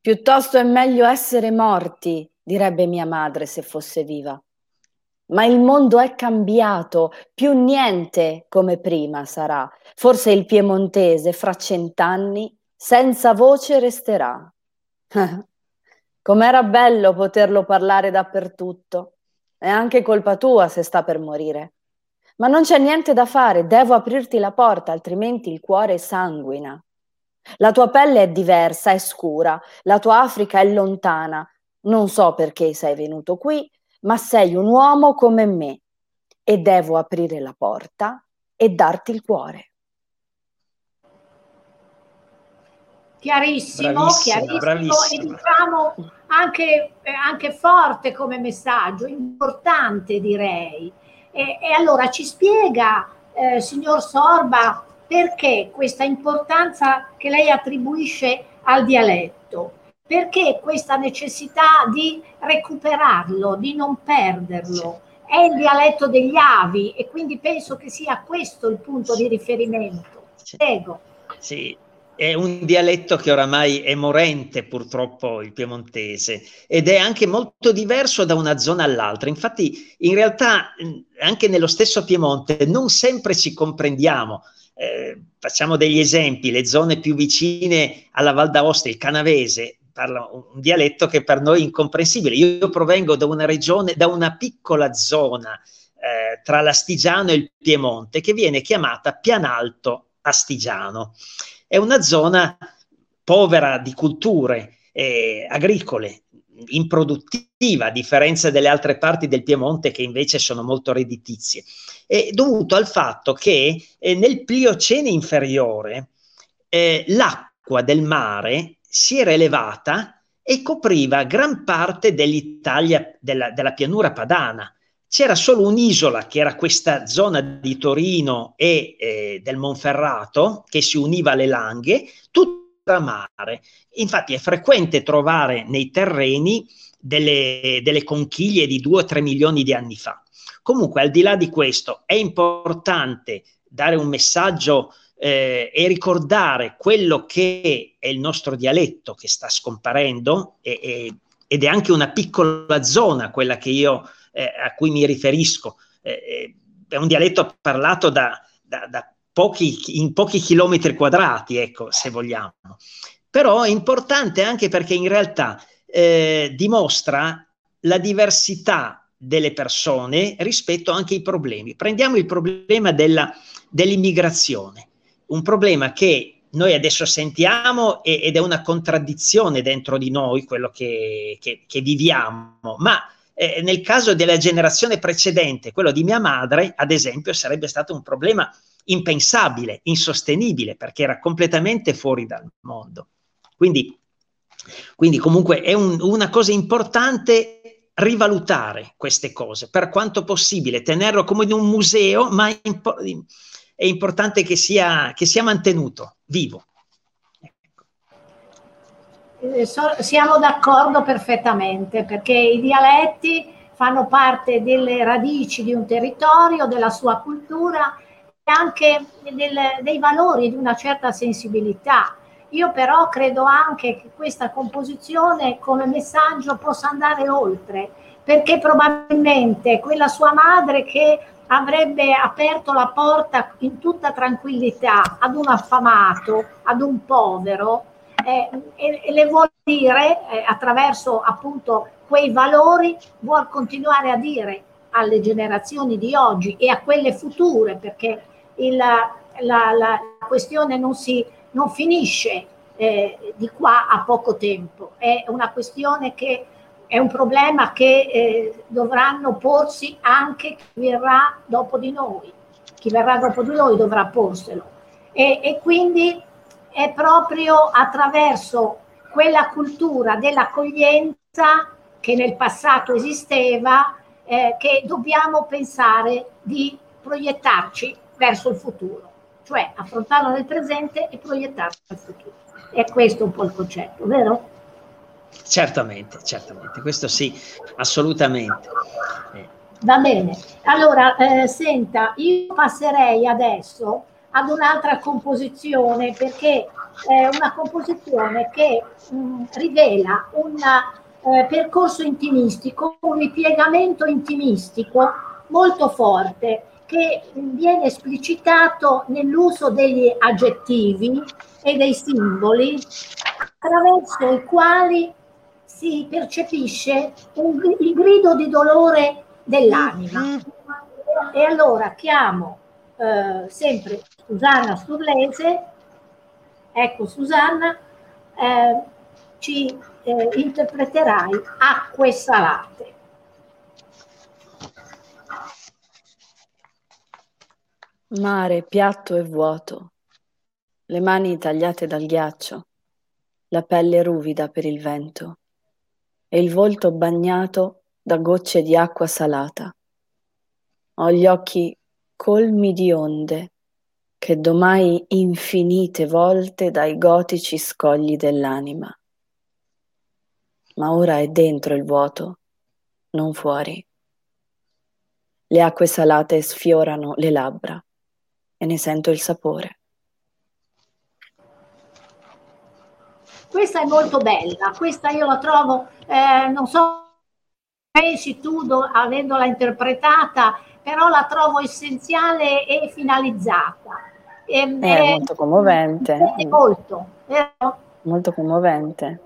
Speaker 4: Piuttosto è meglio essere morti, direbbe mia madre se fosse viva. Ma il mondo è cambiato, più niente come prima sarà. Forse il piemontese fra cent'anni senza voce resterà. Com'era bello poterlo parlare dappertutto. È anche colpa tua se sta per morire. Ma non c'è niente da fare, devo aprirti la porta, altrimenti il cuore sanguina. La tua pelle è diversa, è scura, la tua Africa è lontana. Non so perché sei venuto qui, ma sei un uomo come me e devo aprire la porta e darti il cuore.
Speaker 2: Chiarissimo, bravissima, chiarissimo bravissima. e diciamo anche, eh, anche, forte come messaggio, importante direi. E, e allora ci spiega, eh, signor Sorba, perché questa importanza che lei attribuisce al dialetto? Perché questa necessità di recuperarlo, di non perderlo? È il dialetto degli avi e quindi penso che sia questo il punto di riferimento. Prego.
Speaker 3: Sì, è un dialetto che oramai è morente purtroppo il piemontese ed è anche molto diverso da una zona all'altra. Infatti in realtà anche nello stesso Piemonte non sempre ci comprendiamo. Eh, facciamo degli esempi, le zone più vicine alla Val d'Aosta, il canavese, parla un dialetto che per noi è incomprensibile. Io provengo da una regione, da una piccola zona eh, tra l'Astigiano e il Piemonte che viene chiamata Pianalto Astigiano è una zona povera di culture eh, agricole, improduttiva, a differenza delle altre parti del Piemonte che invece sono molto redditizie, è dovuto al fatto che eh, nel Pliocene inferiore eh, l'acqua del mare si era elevata e copriva gran parte dell'Italia, della, della pianura padana. C'era solo un'isola che era questa zona di Torino e eh, del Monferrato che si univa alle Langhe, tutta mare. Infatti è frequente trovare nei terreni delle, delle conchiglie di 2-3 milioni di anni fa. Comunque, al di là di questo, è importante dare un messaggio eh, e ricordare quello che è il nostro dialetto che sta scomparendo e, e, ed è anche una piccola zona, quella che io eh, a cui mi riferisco. Eh, eh, è un dialetto parlato da, da, da pochi, in pochi chilometri quadrati, ecco, se vogliamo. Però è importante anche perché in realtà eh, dimostra la diversità delle persone rispetto anche ai problemi. Prendiamo il problema della, dell'immigrazione, un problema che noi adesso sentiamo ed è una contraddizione dentro di noi, quello che, che, che viviamo, ma eh, nel caso della generazione precedente, quello di mia madre, ad esempio, sarebbe stato un problema impensabile, insostenibile, perché era completamente fuori dal mondo. Quindi, quindi comunque è un, una cosa importante rivalutare queste cose, per quanto possibile, tenerlo come in un museo, ma è importante che sia, che sia mantenuto vivo.
Speaker 2: Eh, siamo d'accordo perfettamente perché i dialetti fanno parte delle radici di un territorio, della sua cultura anche del, dei valori di una certa sensibilità. Io però credo anche che questa composizione come messaggio possa andare oltre, perché probabilmente quella sua madre che avrebbe aperto la porta in tutta tranquillità ad un affamato, ad un povero, eh, e, e, le vuol dire, eh, attraverso appunto quei valori, vuol continuare a dire alle generazioni di oggi e a quelle future, perché il, la, la, questione non, si, non finisce eh, di qua a poco tempo, è una questione che è un problema che eh, dovranno porsi anche chi verrà dopo di noi. Chi verrà dopo di noi dovrà porselo. E, e quindi è proprio attraverso quella cultura dell'accoglienza che nel passato esisteva eh, che dobbiamo pensare di proiettarci verso il futuro, cioè affrontarlo nel presente e proiettarci nel futuro. È questo un po' il concetto, vero?
Speaker 3: Certamente, certamente, questo sì, assolutamente.
Speaker 2: Va bene, allora eh, senta, io passerei adesso ad un'altra composizione perché è una composizione che mh, mm, rivela un eh, percorso intimistico, un ripiegamento intimistico molto forte che viene esplicitato nell'uso degli aggettivi e dei simboli attraverso i quali si percepisce un, il grido di dolore dell'anima. E allora chiamo eh, sempre Susanna Sturlese, ecco Susanna, eh, ci eh, interpreterai acque salate.
Speaker 4: Mare piatto e vuoto, le mani tagliate dal ghiaccio, la pelle ruvida per il vento e il volto bagnato da gocce di acqua salata. Ho gli occhi colmi di onde che domai infinite volte dai gotici scogli dell'anima. Ma ora è dentro il vuoto, non fuori. Le acque salate sfiorano le labbra e ne sento il sapore.
Speaker 2: Questa è molto bella, questa io la trovo, eh, non so, pensi tu do, avendola interpretata, però la trovo essenziale e finalizzata.
Speaker 4: E, è eh, molto commovente.
Speaker 2: Molto, vero?
Speaker 4: Molto commovente.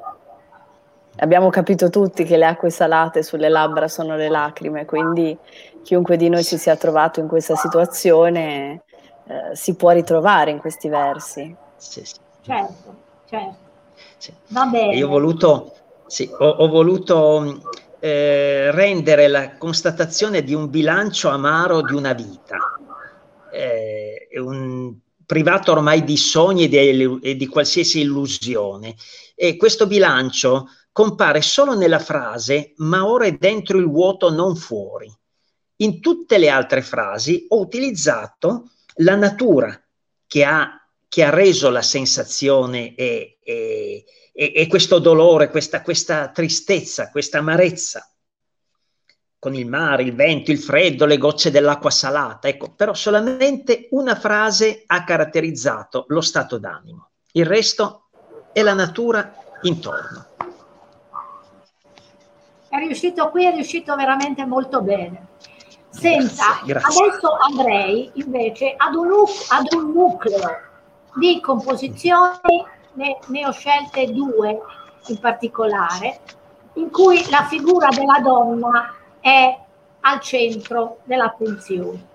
Speaker 4: Abbiamo capito tutti che le acque salate sulle labbra sono le lacrime, quindi chiunque di noi si sia trovato in questa situazione eh, si può ritrovare in questi versi.
Speaker 2: Sì, sì. Certo, certo. Sì. Va bene.
Speaker 3: Io ho voluto, sì, ho, ho voluto eh, rendere la constatazione di un bilancio amaro di una vita, eh, un privato ormai di sogni e di, e di qualsiasi illusione. E questo bilancio compare solo nella frase ma ora è dentro il vuoto non fuori. In tutte le altre frasi ho utilizzato la natura che ha, che ha reso la sensazione e, e, e questo dolore, questa, questa tristezza, questa amarezza con il mare, il vento, il freddo, le gocce dell'acqua salata. Ecco, però solamente una frase ha caratterizzato lo stato d'animo. Il resto è la natura intorno.
Speaker 2: È riuscito qui, è riuscito veramente molto bene. Senta, grazie, grazie. adesso andrei invece ad un, ad un nucleo di composizioni, ne, ne ho scelte due in particolare, in cui la figura della donna è al centro dell'attenzione.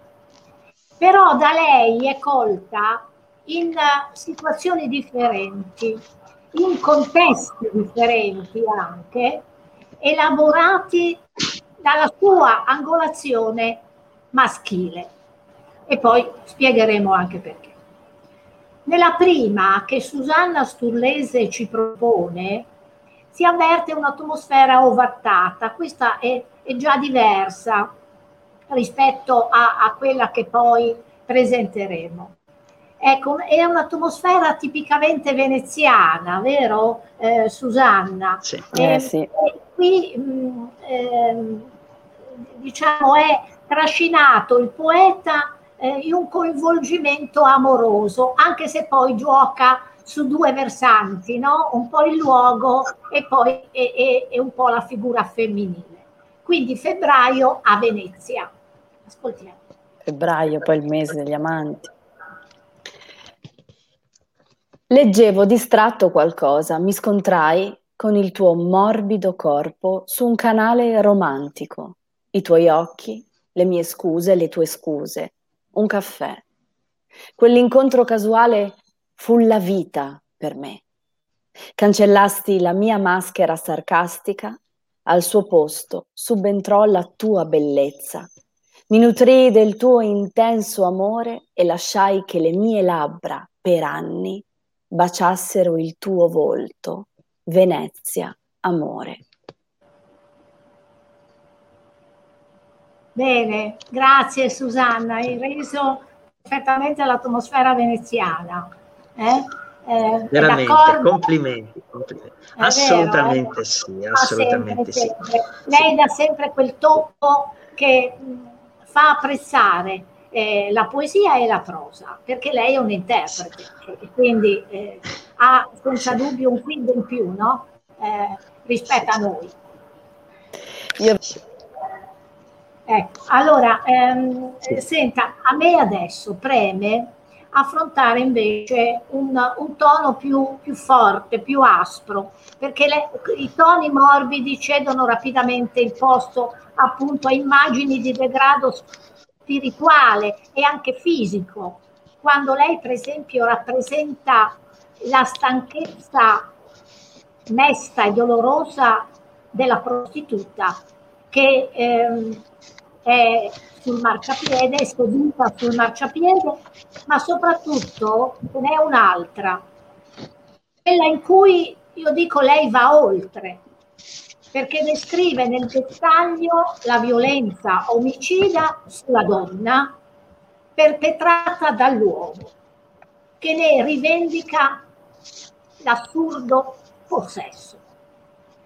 Speaker 2: Però da lei è colta in situazioni differenti, in contesti differenti anche, elaborati dalla sua angolazione maschile. E poi spiegheremo anche perché. Nella prima che Susanna Sturlese ci propone si avverte un'atmosfera ovattata, questa è, è già diversa rispetto a, a, quella che poi presenteremo. Ecco, è un'atmosfera tipicamente veneziana, vero eh, Susanna?
Speaker 3: Sì.
Speaker 2: Eh, eh, sì. Qui mh, eh, diciamo è trascinato il poeta eh, in un coinvolgimento amoroso, anche se poi gioca su due versanti, no? un po' il luogo e poi e, e, e un po' la figura femminile. Quindi febbraio a Venezia. Ascoltiamo.
Speaker 4: Febbraio, poi il mese degli amanti. Leggevo distratto qualcosa, mi scontrai con il tuo morbido corpo su un canale romantico, i tuoi occhi, le mie scuse, le tue scuse, un caffè. Quell'incontro casuale fu la vita per me. Cancellasti la mia maschera sarcastica, al suo posto subentrò la tua bellezza. Mi nutrii del tuo intenso amore e lasciai che le mie labbra per anni baciassero il tuo volto, Venezia, amore.
Speaker 2: Bene, grazie Susanna, hai reso perfettamente l'atmosfera veneziana. Eh?
Speaker 3: Eh, Veramente, complimenti, complimenti. Assolutamente vero, eh? sì, assolutamente sempre, sì.
Speaker 2: Sempre. Lei dà sempre quel tocco che fa apprezzare eh, la poesia e la prosa, perché lei è un interprete e quindi eh, ha senza dubbio un quid in più no? eh, rispetto a noi. Io... Ecco, allora, ehm, senta, a me adesso preme affrontare invece un, un tono più, più, forte, più aspro, perché le, i toni morbidi cedono rapidamente il posto appunto a immagini di degrado spirituale e anche fisico. Quando lei, per esempio, rappresenta la stanchezza mesta e dolorosa della prostituta che ehm, è sul marciapiede, è seduta sul marciapiede, ma soprattutto ce n'è un'altra, quella in cui io dico lei va oltre, perché descrive nel dettaglio la violenza omicida sulla donna perpetrata dall'uomo, che ne rivendica l'assurdo possesso.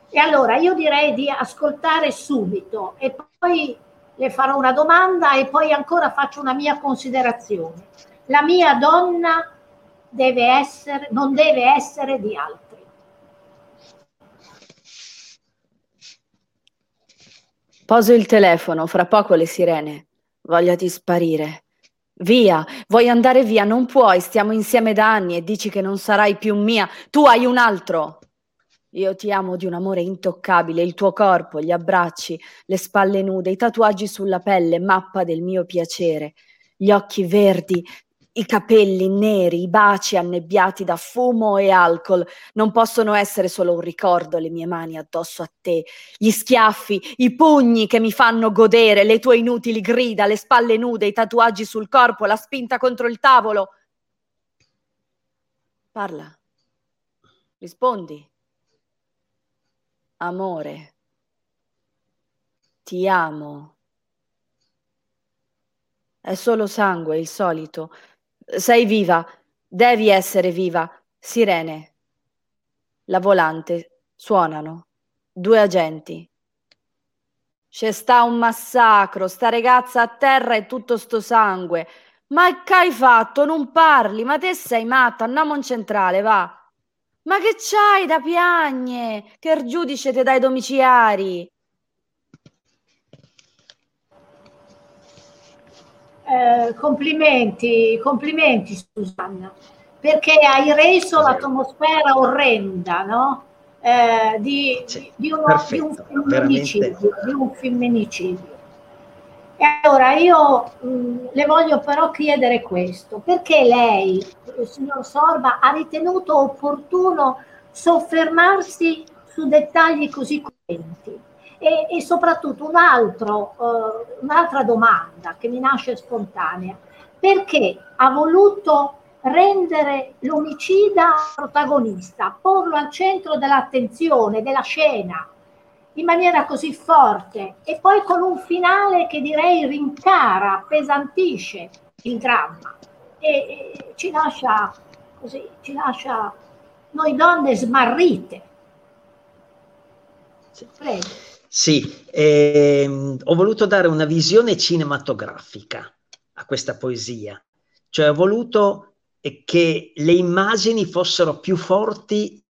Speaker 2: E allora io direi di ascoltare subito e poi le farò una domanda e poi ancora faccio una mia considerazione. La mia donna deve essere, non deve essere di altri.
Speaker 4: Poso il telefono, fra poco le sirene. Voglio di sparire. Via, vuoi andare via? Non puoi, stiamo insieme da anni e dici che non sarai più mia. Tu hai un altro. Io ti amo di un amore intoccabile, il tuo corpo, gli abbracci, le spalle nude, i tatuaggi sulla pelle, mappa del mio piacere, gli occhi verdi, i capelli neri, i baci annebbiati da fumo e alcol non possono essere solo un ricordo, le mie mani addosso a te, gli schiaffi, i pugni che mi fanno godere, le tue inutili grida, le spalle nude, i tatuaggi sul corpo, la spinta contro il tavolo. Parla. Rispondi. Amore. Ti amo. È solo sangue, il solito sei viva, devi essere viva. Sirene. La volante. Suonano. Due agenti. C'è sta un massacro, sta ragazza a terra e tutto sto sangue. Ma che hai fatto? Non parli, ma te sei matta, andiamo in centrale, va. Ma che c'hai da piagne? Che il giudice te dai domiciliari?
Speaker 2: Eh, complimenti, complimenti Susanna, perché hai reso l'atmosfera orrenda, no? Eh, di, sì, di, uno, di, un di, un femminicidio, E allora io mh, le voglio però chiedere questo, perché lei, signor Sorba, ha ritenuto opportuno soffermarsi su dettagli così cruenti? E, e soprattutto un altro, uh, un'altra domanda che mi nasce spontanea, perché ha voluto rendere l'omicida protagonista, porlo al centro dell'attenzione, della scena, in maniera così forte e poi con un finale che direi rincara, appesantisce il dramma e, e ci lascia così, ci lascia noi donne smarrite.
Speaker 3: Prego. Sì, ehm, ho voluto dare una visione cinematografica a questa poesia, cioè ho voluto che le immagini fossero più forti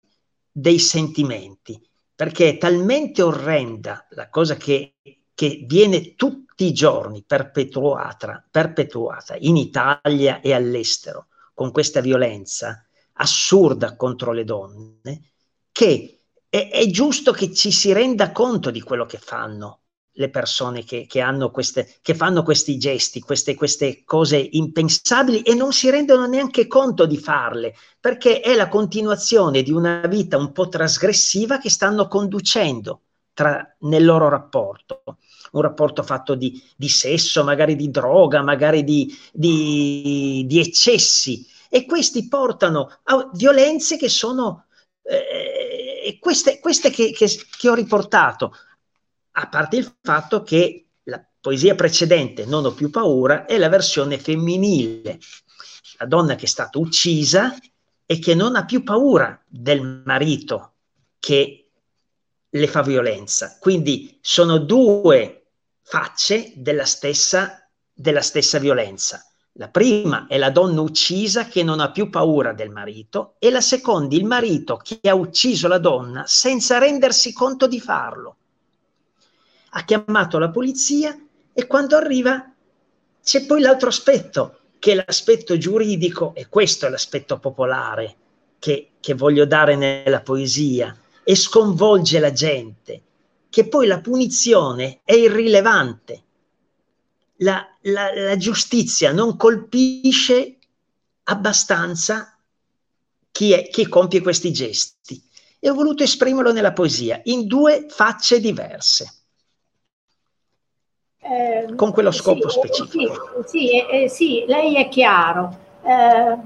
Speaker 3: dei sentimenti, perché è talmente orrenda la cosa che, che viene tutti i giorni perpetuata, perpetuata in Italia e all'estero con questa violenza assurda contro le donne, che è, è giusto che ci si renda conto di quello che fanno le persone che, che, queste, che fanno questi gesti, queste, queste, cose impensabili e non si rendono neanche conto di farle, perché è la continuazione di una vita un po' trasgressiva che stanno conducendo tra, nel loro rapporto. Un rapporto fatto di, di sesso, magari di droga, magari di, di, di, eccessi. E questi portano a violenze che sono eh, queste, queste che, che, che ho riportato a parte il fatto che la poesia precedente, Non ho più paura, è la versione femminile, la donna che è stata uccisa e che non ha più paura del marito che le fa violenza. Quindi sono due facce della stessa, della stessa violenza. La prima è la donna uccisa che non ha più paura del marito e la seconda il marito che ha ucciso la donna senza rendersi conto di farlo ha chiamato la polizia e quando arriva c'è poi l'altro aspetto, che è l'aspetto giuridico, e questo è l'aspetto popolare che, che voglio dare nella poesia, e sconvolge la gente, che poi la punizione è irrilevante. La, la, la giustizia non colpisce abbastanza chi, è, chi compie questi gesti. E ho voluto esprimerlo nella poesia in due facce diverse. Eh, con quello scopo
Speaker 2: sì,
Speaker 3: specifico.
Speaker 2: Sì, sì, eh, sì, lei è chiaro, eh,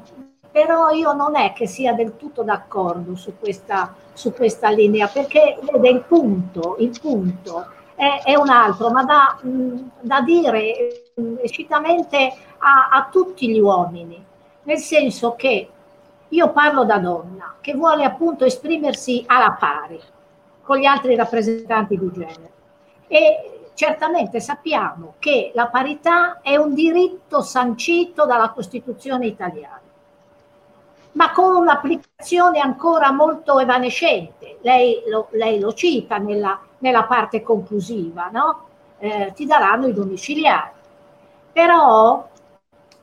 Speaker 2: però io non è che sia del tutto d'accordo su questa, su questa linea, perché vede il punto, il punto è, è un altro, ma da, mh, da dire mh, escitamente a, a tutti gli uomini, nel senso che io parlo da donna che vuole appunto esprimersi alla pari con gli altri rappresentanti di genere. E certamente sappiamo che la parità è un diritto sancito dalla Costituzione italiana, ma con un'applicazione ancora molto evanescente. Lei lo, lei lo cita nella, nella, parte conclusiva, no? eh, ti daranno i domiciliari. Però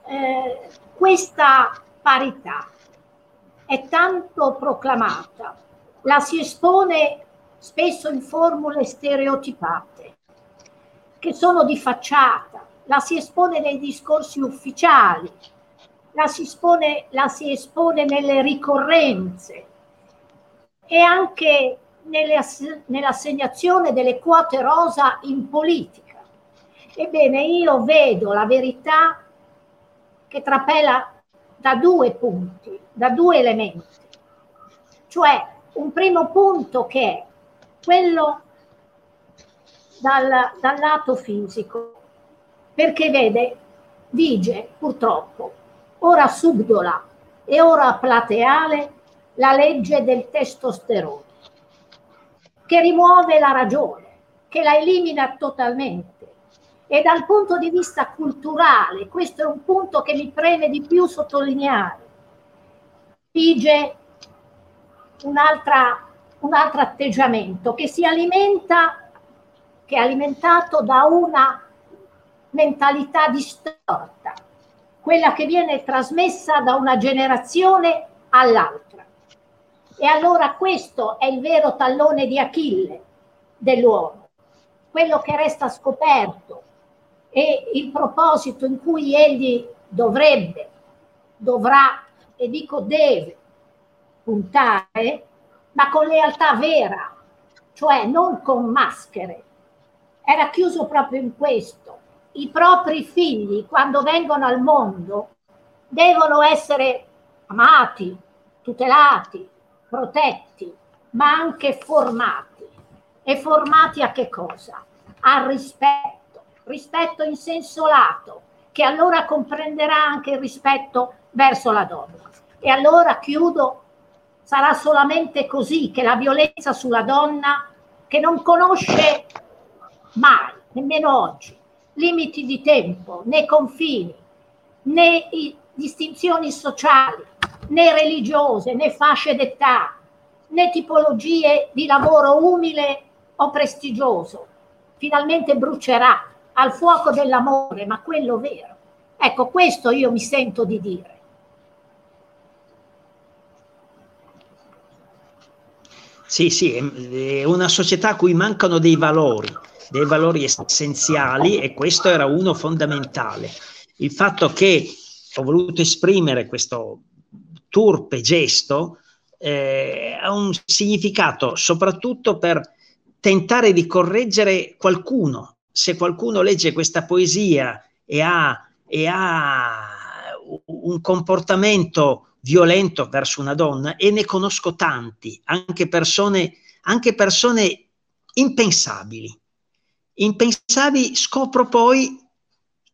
Speaker 2: eh, questa parità è tanto proclamata, la si espone spesso in formule stereotipate che sono di facciata, la si espone nei discorsi ufficiali, la si, espone, la si espone nelle ricorrenze e anche nell'assegnazione delle quote rosa in politica. Ebbene, io vedo la verità che trapela da due punti, da due elementi. Cioè, un primo punto che è quello dal, dal lato fisico, perché vede, vige purtroppo, ora subdola e ora plateale, la legge del testosterone, che rimuove la ragione, che la elimina totalmente. E dal punto di vista culturale, questo è un punto che mi preme di più sottolineare, vige un altro atteggiamento che si alimenta che è alimentato da una mentalità distorta, quella che viene trasmessa da una generazione all'altra. E allora questo è il vero tallone di Achille dell'uomo, quello che resta scoperto e il proposito in cui egli dovrebbe, dovrà e dico deve puntare, ma con lealtà vera, cioè non con maschere, era chiuso proprio in questo. I propri figli, quando vengono al mondo, devono essere amati, tutelati, protetti, ma anche formati. E formati a che cosa? Al rispetto, rispetto in senso lato, che allora comprenderà anche il rispetto verso la donna. E allora chiudo, sarà solamente così che la violenza sulla donna, che non conosce mai, nemmeno oggi, limiti di tempo né confini, né distinzioni sociali, né religiose, né fasce d'età, né tipologie di lavoro umile o prestigioso. Finalmente brucerà al fuoco dell'amore, ma quello vero. Ecco, questo io mi sento di dire.
Speaker 3: Sì, sì, è una società a cui mancano dei valori, dei valori essenziali e questo era uno fondamentale. Il fatto che ho voluto esprimere questo turpe gesto eh, ha un significato soprattutto per tentare di correggere qualcuno. Se qualcuno legge questa poesia e ha, e ha un comportamento violento verso una donna e ne conosco tanti, anche persone, anche persone impensabili. Impensabili scopro poi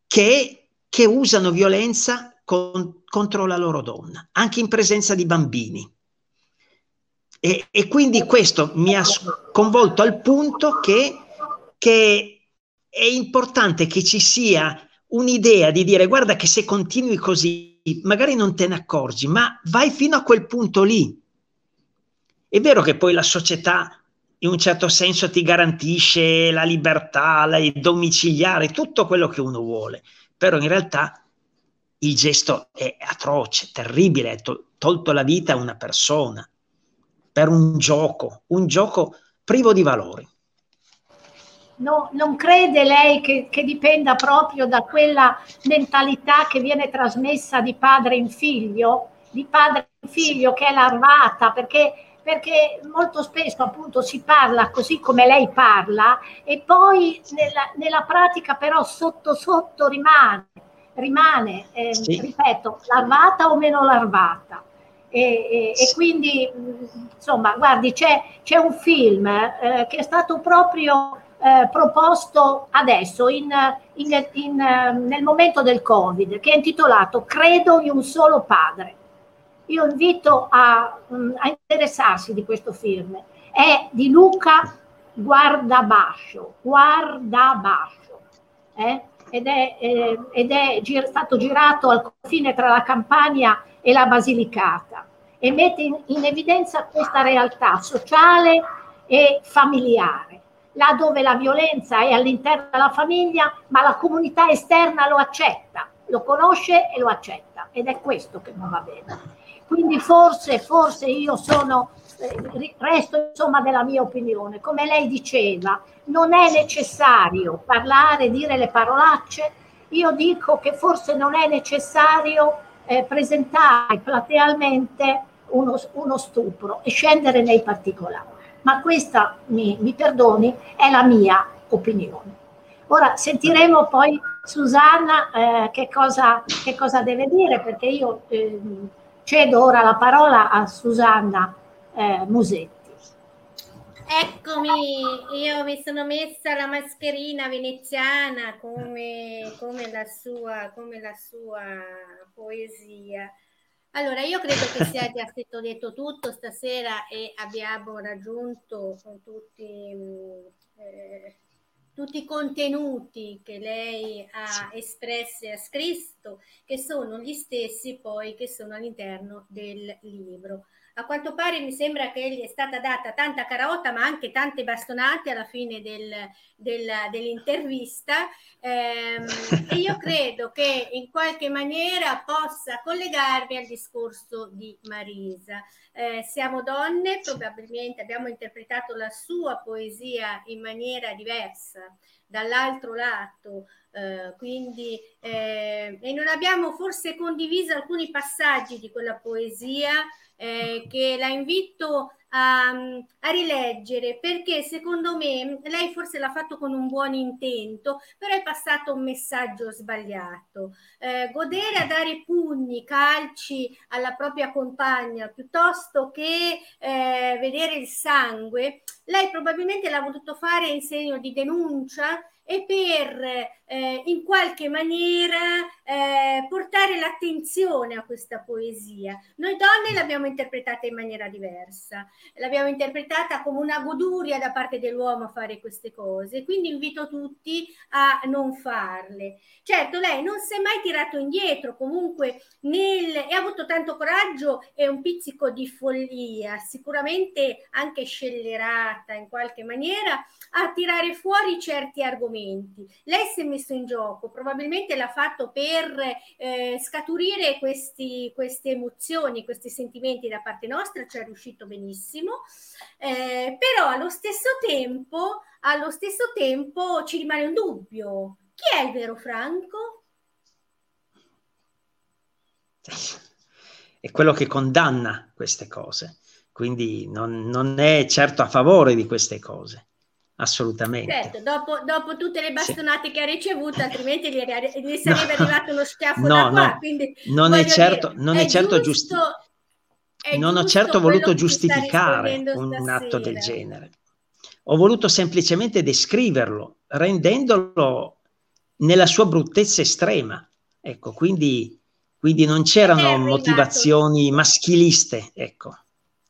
Speaker 3: che, che usano violenza con, contro la loro donna, anche in presenza di bambini. E, e quindi questo mi ha sconvolto al punto che, che è importante che ci sia un'idea di dire guarda che se continui così magari non te ne accorgi, ma vai fino a quel punto lì. È vero che poi la società in un certo senso ti garantisce la libertà, la domiciliare, tutto quello che uno vuole, però in realtà il gesto è atroce, terribile, è to- tolto la vita a una persona per un gioco, un gioco privo di valori
Speaker 2: no, non crede lei che, che, dipenda proprio da quella mentalità che viene trasmessa di padre in figlio, di padre in figlio che è larvata, perché, perché molto spesso appunto si parla così come lei parla e poi nella, nella pratica però sotto sotto rimane, rimane eh, sì. ripeto, larvata o meno larvata. E, e, e, quindi insomma guardi c'è, c'è un film eh, che è stato proprio eh, proposto adesso in, in, in, nel momento del Covid, che è intitolato Credo in un solo padre. Io invito a, mm, a interesarsi di questo film. È di Luca Guardabascio, Guardabascio, eh? ed è, eh, ed è gir- stato girato al confine tra la Campania e la Basilicata e mette in, in evidenza questa realtà sociale e familiare là dove la violenza è all'interno della famiglia, ma la comunità esterna lo accetta, lo conosce e lo accetta. Ed è questo che non va bene. Quindi forse, forse io sono, eh, resto insomma della mia opinione, come lei diceva, non è necessario parlare, dire le parolacce, io dico che forse non è necessario eh, presentare platealmente uno, uno stupro e scendere nei particolari ma questa, mi, mi perdoni, è la mia opinione. Ora sentiremo poi Susanna eh, che, cosa, che, cosa, deve dire, perché io eh, cedo ora la parola a Susanna eh, Musetti.
Speaker 1: Eccomi, io mi sono messa la mascherina veneziana come, come, la, sua, come la sua poesia. Allora, io credo che sia già stato detto tutto stasera e abbiamo raggiunto tutti, mm, eh, tutti i contenuti che lei ha espresso e ha scritto, che sono gli stessi poi che sono all'interno del libro. A quanto pare mi sembra che gli è stata data tanta carota, ma anche tante bastonate alla fine del, del, dell'intervista. Ehm, e io credo che in qualche maniera possa collegarmi al discorso di Marisa. Eh, siamo donne, probabilmente abbiamo interpretato la sua poesia in maniera diversa dall'altro lato, eh, quindi eh, e non abbiamo forse condiviso alcuni passaggi di quella poesia eh, che la invito a, a, rileggere perché secondo me lei forse l'ha fatto con un buon intento, però è passato un messaggio sbagliato. Eh, godere a dare pugni, calci alla propria compagna piuttosto che eh, vedere il sangue, lei probabilmente l'ha voluto fare in segno di denuncia e per eh, in qualche maniera eh, portare l'attenzione a questa poesia. Noi donne l'abbiamo interpretata in maniera diversa, l'abbiamo interpretata come una goduria da parte dell'uomo a fare queste cose, quindi invito tutti a non farle. Certo, lei non si è mai tirato indietro, comunque nel, e ha avuto tanto coraggio e un pizzico di follia, sicuramente anche scellerata in qualche maniera, a tirare fuori certi argomenti. Lei si è messo in gioco, probabilmente l'ha fatto per eh, scaturire questi, queste emozioni, questi sentimenti da parte nostra, ci è riuscito benissimo, eh, però allo stesso tempo, allo stesso tempo ci rimane un dubbio. Chi è il vero Franco?
Speaker 3: È quello che condanna queste cose, quindi non, non è certo a favore di queste cose assolutamente.
Speaker 1: Certo, dopo, dopo, tutte le bastonate sì. che ha ricevuto, altrimenti gli, gli sarebbe no. arrivato uno schiaffo no, qua.
Speaker 3: Quindi, non è certo, dire, non è, è certo giusto, giusti- non ho certo voluto giustificare un, un atto del genere. Ho voluto semplicemente descriverlo, rendendolo nella sua bruttezza estrema. Ecco, quindi, quindi non c'erano motivazioni maschiliste, ecco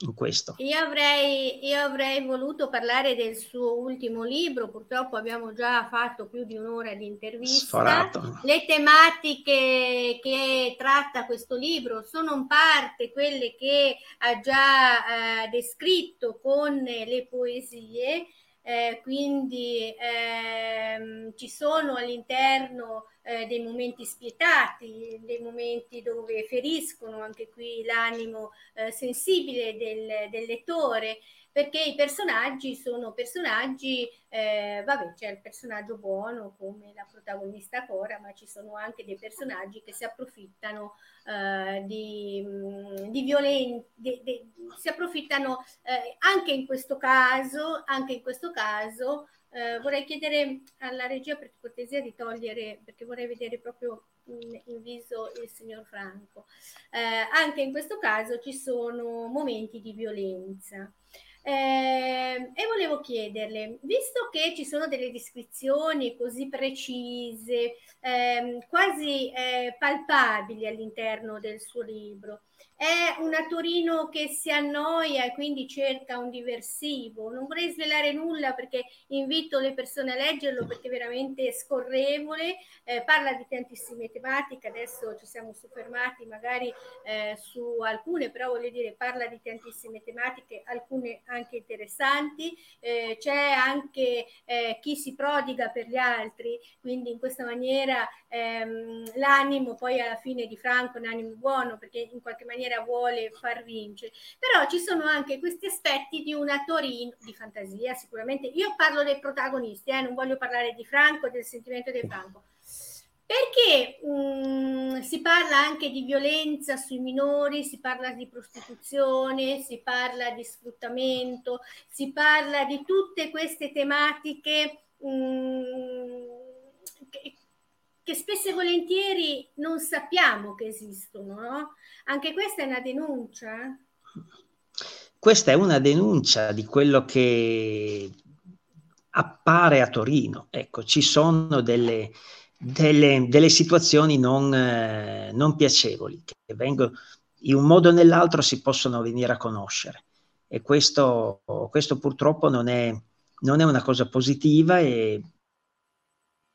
Speaker 3: in questo.
Speaker 1: Io avrei, io avrei voluto parlare del suo ultimo libro, purtroppo abbiamo già fatto più di un'ora di intervista. Sforato. Le tematiche che tratta questo libro sono in parte quelle che ha già eh, descritto con le poesie, eh, quindi ehm, ci sono all'interno eh, dei momenti spietati, dei momenti dove feriscono anche qui l'animo eh, sensibile del, del lettore perché i personaggi sono personaggi, eh, vabbè c'è il personaggio buono come la protagonista Cora, ma ci sono anche dei personaggi che si approfittano eh, di, mm, di violenza, si approfittano eh, anche in questo caso, anche in questo caso eh, vorrei chiedere alla regia per cortesia di togliere, perché vorrei vedere proprio in, in viso il signor Franco. Eh, anche in questo caso ci sono momenti di violenza. Eh, e volevo chiederle, visto che ci sono delle descrizioni così precise, ehm, quasi eh, palpabili all'interno del suo libro, è una Torino che si annoia e quindi cerca un diversivo. Non vorrei svelare nulla perché invito le persone a leggerlo perché è veramente scorrevole, eh, parla di tantissime tematiche, adesso ci siamo soffermati magari eh, su alcune, però voglio dire parla di tantissime tematiche, alcune anche interessanti, eh, c'è anche eh, chi si prodiga per gli altri, quindi in questa maniera ehm, l'animo poi alla fine di Franco è un animo buono perché in qualche maniera maniera vuole far vincere. Però ci sono anche questi aspetti di una Torino di fantasia, sicuramente. Io parlo dei protagonisti, eh, non voglio parlare di Franco, del sentimento di Franco. Perché mm, si parla anche di violenza sui minori, si parla di prostituzione, si parla di sfruttamento, si parla di tutte queste tematiche mm, che, che spesso e volentieri non sappiamo che esistono, no? Anche questa è una denuncia?
Speaker 3: Questa è una denuncia di quello che appare a Torino. Ecco, ci sono delle, delle, delle situazioni non, eh, non, piacevoli che vengono, in un modo o nell'altro si possono venire a conoscere e questo, questo purtroppo non è, non è una cosa positiva e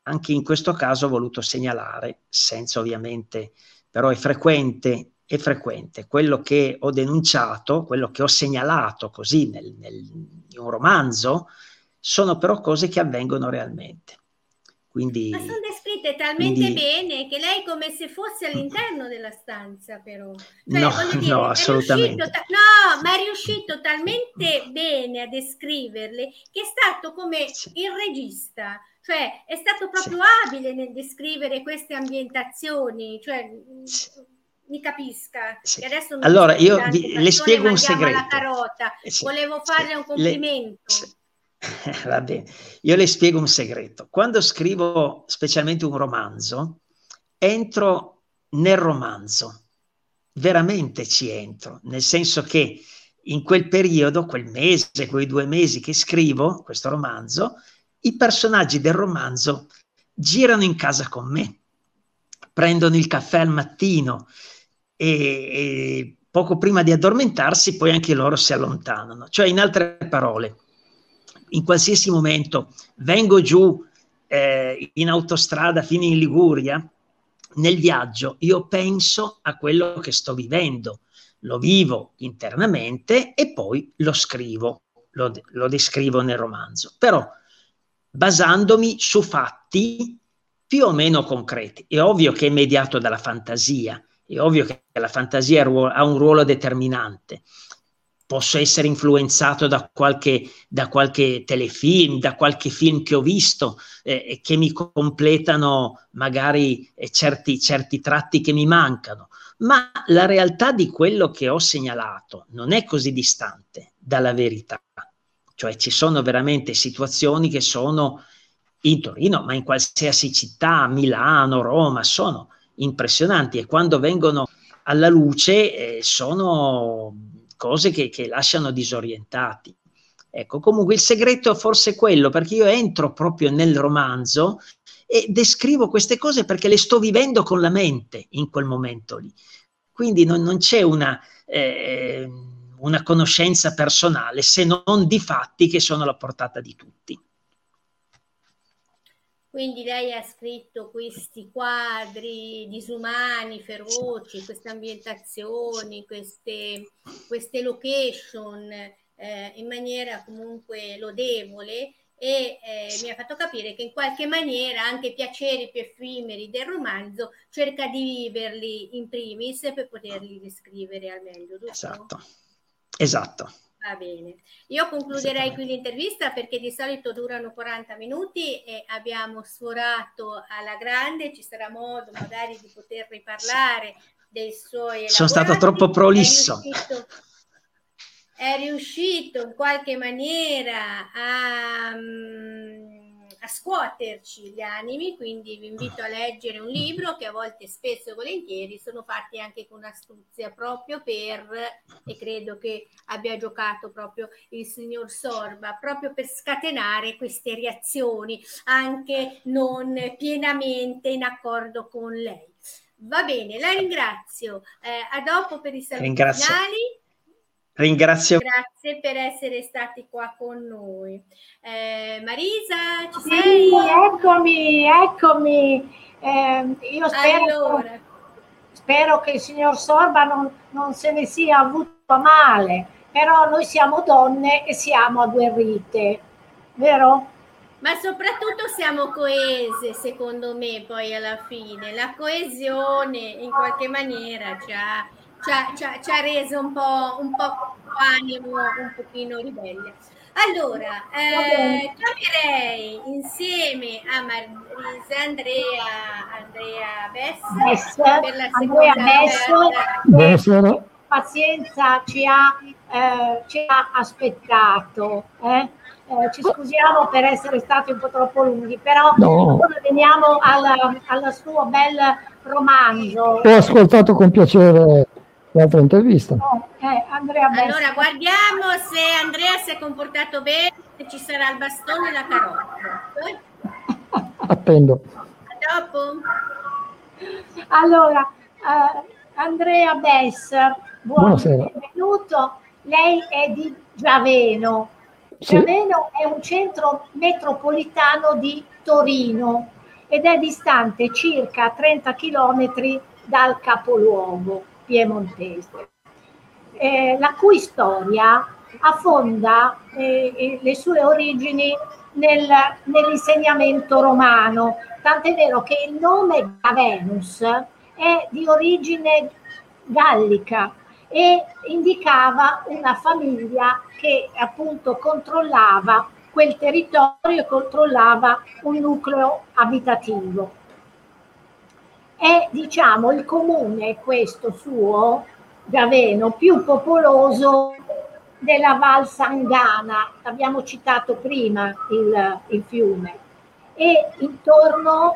Speaker 3: anche in questo caso ho voluto segnalare, senza ovviamente, però è frequente, è frequente, quello che ho denunciato, quello che ho segnalato così nel, nel, in un romanzo, sono però cose che avvengono realmente. Quindi,
Speaker 1: ma sono descritte talmente quindi, bene che lei come se fosse all'interno della stanza, però.
Speaker 3: Cioè, no, dire, no, assolutamente.
Speaker 1: Ta- no, ma è riuscito talmente bene a descriverle che è stato come sì. il regista, cioè è stato proprio sì. abile nel descrivere queste ambientazioni, cioè sì. mi capisca.
Speaker 3: Sì. allora io vi, le spiego un segreto. La
Speaker 1: carota. Volevo farle un complimento. Le,
Speaker 3: Va bene, io le spiego un segreto. Quando scrivo specialmente un romanzo, entro nel romanzo, veramente ci entro, nel senso che in quel periodo, quel mese, quei due mesi che scrivo questo romanzo, i personaggi del romanzo girano in casa con me, prendono il caffè al mattino e, e poco prima di addormentarsi poi anche loro si allontanano. Cioè, in altre parole, in qualsiasi momento vengo giù eh, in autostrada fino in Liguria, nel viaggio io penso a quello che sto vivendo, lo vivo internamente e poi lo scrivo, lo, lo descrivo nel romanzo, però basandomi su fatti più o meno concreti. È ovvio che è mediato dalla fantasia, è ovvio che la fantasia ha un ruolo determinante. Posso essere influenzato da qualche, da qualche telefilm, da qualche film che ho visto, eh, che mi completano magari eh, certi, certi tratti che mi mancano ma la realtà di quello che ho segnalato non è così distante dalla verità. Cioè ci sono veramente situazioni che sono in Torino, ma in qualsiasi città, Milano, Roma, sono impressionanti e quando vengono alla luce eh, sono cose che, che lasciano disorientati. Ecco, comunque il segreto forse è quello, perché io entro proprio nel romanzo e descrivo queste cose perché le sto vivendo con la mente in quel momento lì. Quindi non, non c'è una, eh, una conoscenza personale se non di fatti che sono alla portata di tutti.
Speaker 1: Quindi lei ha scritto questi quadri disumani, feroci, queste ambientazioni, queste, queste location eh, in maniera comunque lodevole e eh, mi ha fatto capire che in qualche maniera anche i piaceri più effimeri del romanzo cerca di viverli in primis per poterli descrivere al meglio. Giusto?
Speaker 3: Esatto, esatto.
Speaker 1: Va bene. Io concluderei qui l'intervista perché di solito durano 40 minuti e abbiamo sforato alla grande, ci sarà modo magari di poter riparlare dei suoi
Speaker 3: Sono stato troppo prolisso.
Speaker 1: È riuscito, è riuscito in qualche maniera a, mm, a, scuoterci gli animi, quindi vi invito a leggere un libro che a volte spesso e volentieri sono fatti anche con astuzia proprio per, e credo che abbia giocato proprio il signor Sorba, proprio per scatenare queste reazioni, anche non pienamente in accordo con lei. Va bene, la ringrazio. Eh, a dopo per i saluti
Speaker 3: Ringrazio.
Speaker 1: finali.
Speaker 3: Ringrazio.
Speaker 1: Grazie per essere stati qua con noi. Eh, Marisa, ci sei?
Speaker 2: Eccomi, eccomi. Eh, io spero,
Speaker 1: allora.
Speaker 2: spero, che il signor Sorba non, non se ne sia avuto male, però noi siamo donne e siamo agguerrite, vero?
Speaker 1: Ma soprattutto siamo coese, secondo me, poi alla fine. La coesione in qualche maniera ci ha ci ha, ci ha, ci ha reso un po', un po' animo, un pochino ribelle. Allora, eh, chiamerei insieme a Marisa Andrea, Andrea Bess,
Speaker 2: Bess
Speaker 1: per la seconda
Speaker 2: Bess, Bess, pazienza ci ha, eh, ci ha aspettato. Eh? Eh, ci scusiamo per essere stati un po' troppo lunghi, però no. ora veniamo al, al suo bel romanzo.
Speaker 5: Ho ascoltato con piacere l'altra intervista.
Speaker 2: Eh, Andrea
Speaker 1: allora guardiamo se Andrea si è comportato bene, se ci sarà il bastone e la carota.
Speaker 5: Appendo.
Speaker 1: A dopo.
Speaker 2: Allora, uh, Andrea Bess,
Speaker 5: buonasera.
Speaker 2: benvenuto. Lei è di Giaveno. Sì. Giaveno è un centro metropolitano di Torino ed è distante circa 30 km dal capoluogo piemontese, eh, la cui storia affonda eh, le sue origini nel, nell'insegnamento romano, tant'è vero che il nome Gavenus è di origine gallica e indicava una famiglia che appunto controllava quel territorio e controllava un nucleo abitativo è diciamo il comune questo suo Gaveno più popoloso della Val Sangana, abbiamo citato prima il, il fiume, e intorno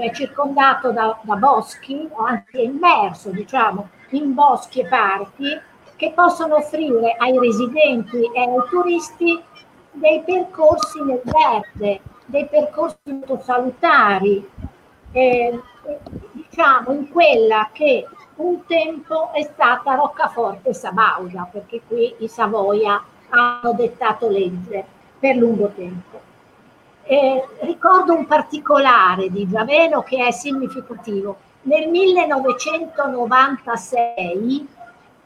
Speaker 2: eh, è circondato da, da boschi, o anche immerso diciamo in boschi e parchi che possono offrire ai residenti e ai turisti dei percorsi nel verde, dei percorsi molto salutari, eh, diciamo in quella che un tempo è stata Roccaforte Sabauda, perché qui i Savoia hanno dettato legge per lungo tempo. Eh, ricordo un particolare di Giaveno che è significativo. Nel 1996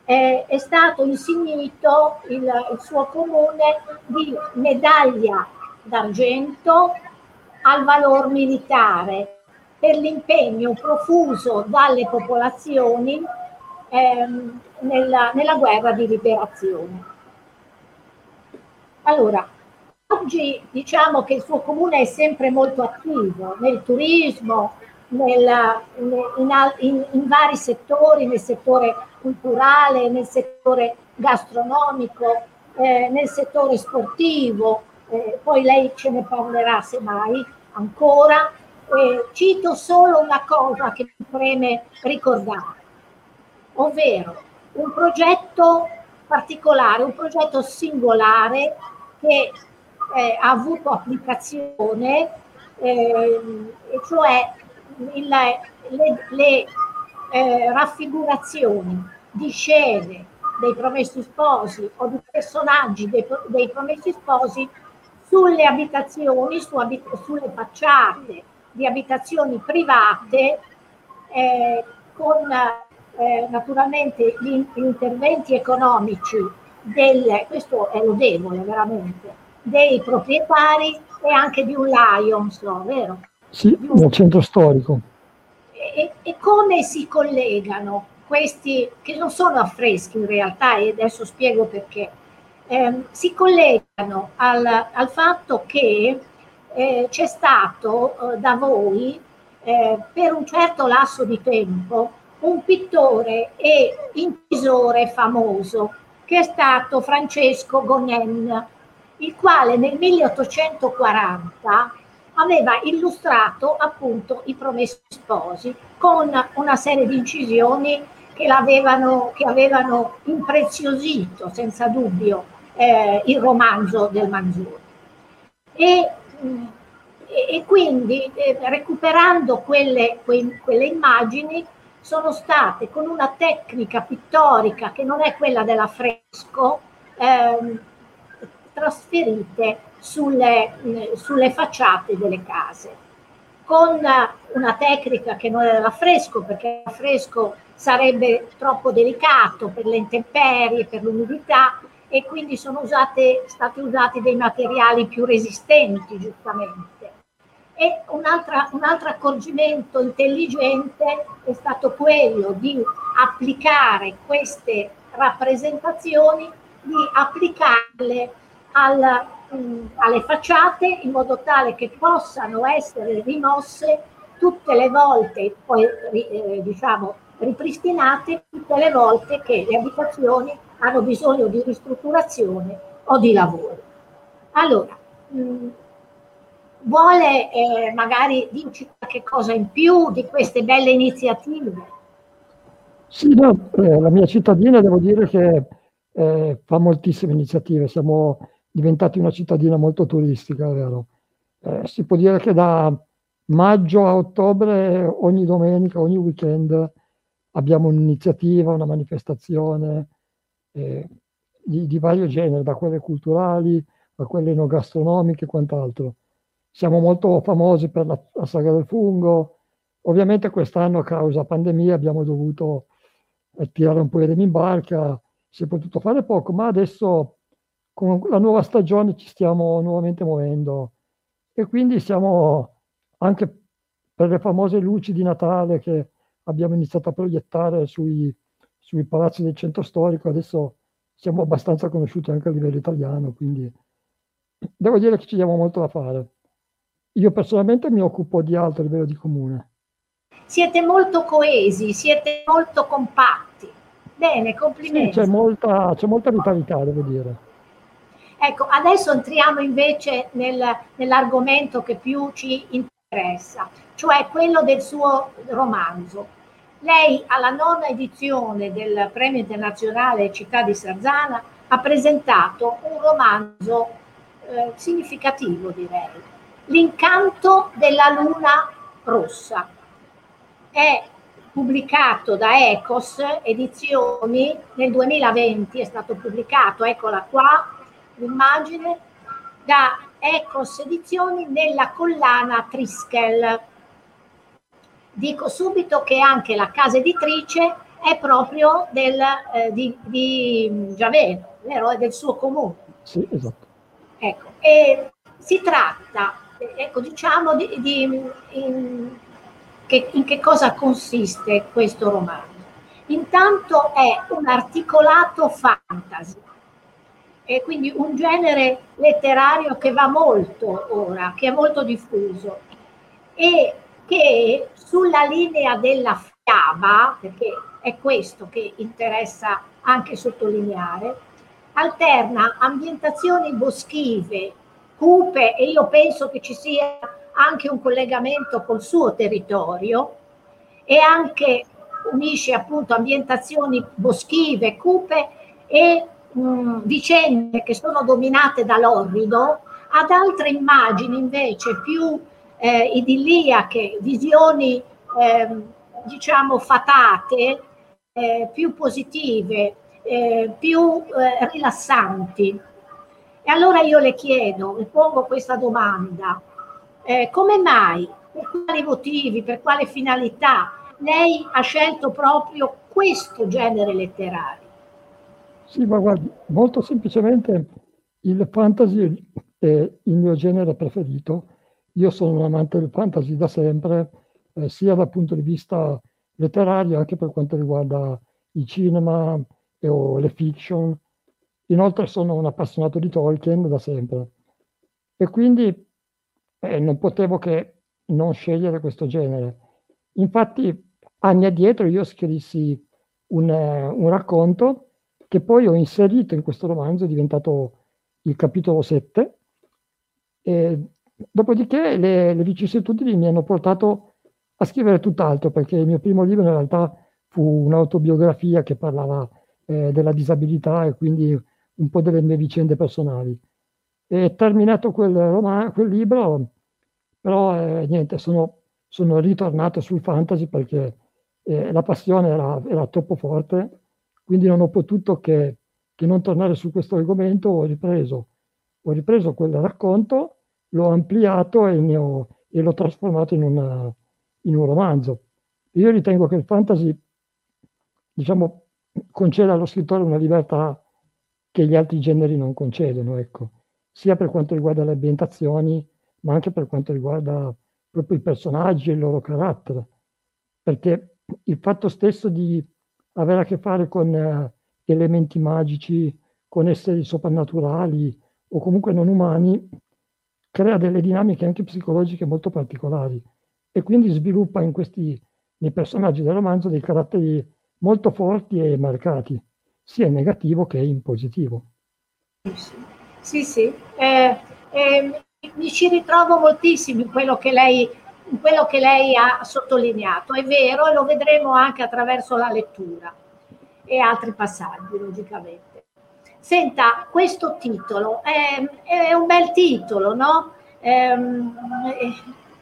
Speaker 2: eh, è stato insignito il, il suo comune di medaglia d'argento al valor militare per l'impegno profuso dalle popolazioni ehm, nella, nella guerra di liberazione. Allora, oggi diciamo che il suo comune è sempre molto attivo nel turismo, nel, in, in, in, vari settori, nel settore culturale, nel settore gastronomico, eh, nel settore sportivo, eh, poi lei ce ne parlerà semmai ancora. Eh, cito solo una cosa che mi preme ricordare, ovvero un progetto particolare, un progetto singolare che eh, ha avuto applicazione, eh, cioè il, le, le eh, raffigurazioni di scene dei promessi sposi o di personaggi dei, dei promessi sposi sulle abitazioni, su abit- sulle facciate di abitazioni private eh, con eh, naturalmente gli, interventi economici del, questo è lodevole veramente, dei proprietari e anche di un Lions, vero?
Speaker 5: Sì, nel centro storico.
Speaker 2: E, e, come si collegano questi, che non sono affreschi in realtà, e adesso spiego perché, eh, si collegano al, al fatto che eh, c'è stato eh, da voi eh, per un certo lasso di tempo un pittore e incisore famoso che è stato Francesco Gonen, il quale nel 1840 aveva illustrato appunto i promessi sposi con una serie di incisioni che, l'avevano, che avevano impreziosito senza dubbio eh, il romanzo del Manzoni. E, e quindi eh, recuperando quelle, que, quelle immagini sono state con una tecnica pittorica che non è quella dell'affresco ehm, trasferite sulle, sulle facciate delle case. Con una tecnica che non è dell'affresco perché l'affresco sarebbe troppo delicato per le intemperie, per l'umidità e quindi sono usate, stati usati dei materiali più resistenti giustamente. E un, altro accorgimento intelligente è stato quello di applicare queste rappresentazioni, di applicarle al, mh, alle facciate in modo tale che possano essere rimosse tutte le volte, poi eh, diciamo ripristinate tutte le volte che le abitazioni hanno bisogno di ristrutturazione o di lavoro. Allora, mh, vuole eh, magari dirci qualche cosa in più di queste belle iniziative?
Speaker 5: Sì, no, eh, la mia cittadina devo dire che eh, fa moltissime iniziative, siamo diventati una cittadina molto turistica, vero. Eh, si può dire che da maggio a ottobre, ogni domenica, ogni weekend, abbiamo un'iniziativa, una manifestazione eh, di, di, vario genere, da quelle culturali a quelle enogastronomiche e quant'altro. Siamo molto famosi per la, la saga del fungo. Ovviamente quest'anno a causa pandemia abbiamo dovuto eh, tirare un po' i remi in barca, si è potuto fare poco, ma adesso con la nuova stagione ci stiamo nuovamente muovendo e quindi siamo anche per le famose luci di Natale che abbiamo iniziato a proiettare sui, sui palazzi del centro storico, adesso siamo abbastanza conosciuti anche a livello italiano, quindi devo dire che ci diamo molto da fare. Io personalmente mi occupo di altro a livello di comune.
Speaker 2: Siete molto coesi, siete molto compatti. Bene, complimenti.
Speaker 5: Sì, c'è, molta, c'è molta vitalità, devo dire.
Speaker 2: Ecco, adesso entriamo invece nel, nell'argomento che più ci interessa, cioè quello del suo romanzo. Lei alla nona edizione del Premio Internazionale Città di Sarzana ha presentato un romanzo eh, significativo, direi, L'incanto della luna rossa. È pubblicato da Ecos Edizioni nel 2020, è stato pubblicato, eccola qua, l'immagine, da Ecos Edizioni nella collana Triskel. Dico subito che anche la casa editrice è proprio del, eh, di, di Javet, l'eroe del suo comune.
Speaker 5: Sì, esatto.
Speaker 2: Ecco, e si tratta, ecco, diciamo, di, di in, che, in che cosa consiste questo romanzo. Intanto è un articolato fantasy, e quindi un genere letterario che va molto ora, che è molto diffuso e che sulla linea della fiaba, perché è questo che interessa anche sottolineare, alterna ambientazioni boschive, cupe e io penso che ci sia anche un collegamento col suo territorio e anche unisce appunto ambientazioni boschive, cupe e mh, vicende che sono dominate dall'orrido ad altre immagini invece più eh, idilliache, visioni eh, diciamo fatate, eh, più positive, eh, più eh, rilassanti. E allora io le chiedo, le pongo questa domanda, eh, come mai, per quali motivi, per quale finalità lei ha scelto proprio questo genere letterario?
Speaker 5: Sì, ma guardi, molto semplicemente il fantasy è il mio genere preferito. Io sono un amante del fantasy da sempre, eh, sia dal punto di vista letterario, anche per quanto riguarda il cinema e, o le fiction. Inoltre sono un appassionato di Tolkien da sempre. E quindi eh, non potevo che non scegliere questo genere. Infatti, anni addietro io scrissi un, un racconto che poi ho inserito in questo romanzo, è diventato il capitolo 7. E dopodiché le, le vicissitudini mi hanno portato a scrivere tutt'altro, perché il mio primo libro in realtà fu un'autobiografia che parlava eh, della disabilità e quindi un po' delle mie vicende personali. E terminato quel, roman- quel libro, però eh, niente, sono, sono, ritornato sul fantasy perché eh, la passione era, era troppo forte quindi non ho potuto che, che non tornare su questo argomento, ho ripreso, ho ripreso quel racconto, l'ho ampliato e, ho, e l'ho trasformato in, una, in, un romanzo. Io ritengo che il fantasy, diciamo, conceda allo scrittore una libertà che gli altri generi non concedono, ecco, sia per quanto riguarda le ambientazioni, ma anche per quanto riguarda proprio i personaggi e il loro carattere. Perché il fatto stesso di avere a che fare con eh, elementi magici, con esseri soprannaturali o comunque non umani, crea delle dinamiche anche psicologiche molto particolari e quindi sviluppa in questi, nei personaggi del romanzo dei caratteri molto forti e marcati, sia in negativo che in positivo.
Speaker 2: Sì, sì, eh, eh, mi ci ritrovo moltissimo in quello lei quello che lei ha sottolineato. È vero e lo vedremo anche attraverso la lettura e altri passaggi, logicamente. Senta, questo titolo è, è un bel titolo, no? Ehm,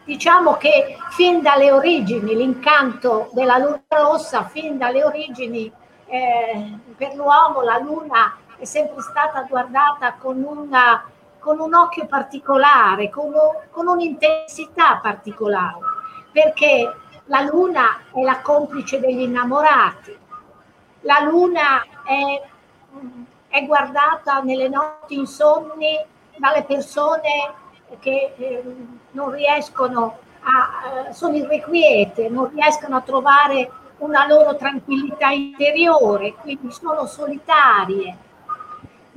Speaker 2: diciamo che fin dalle origini, l'incanto della luna rossa, fin dalle origini eh, per l'uomo la luna è sempre stata guardata con una con un occhio particolare, con, con un'intensità particolare, perché la luna è la complice degli innamorati, la luna è, è guardata nelle notti insonni dalle persone che eh, non riescono a, eh, sono irrequiete, non riescono a trovare una loro tranquillità interiore, quindi sono solitarie,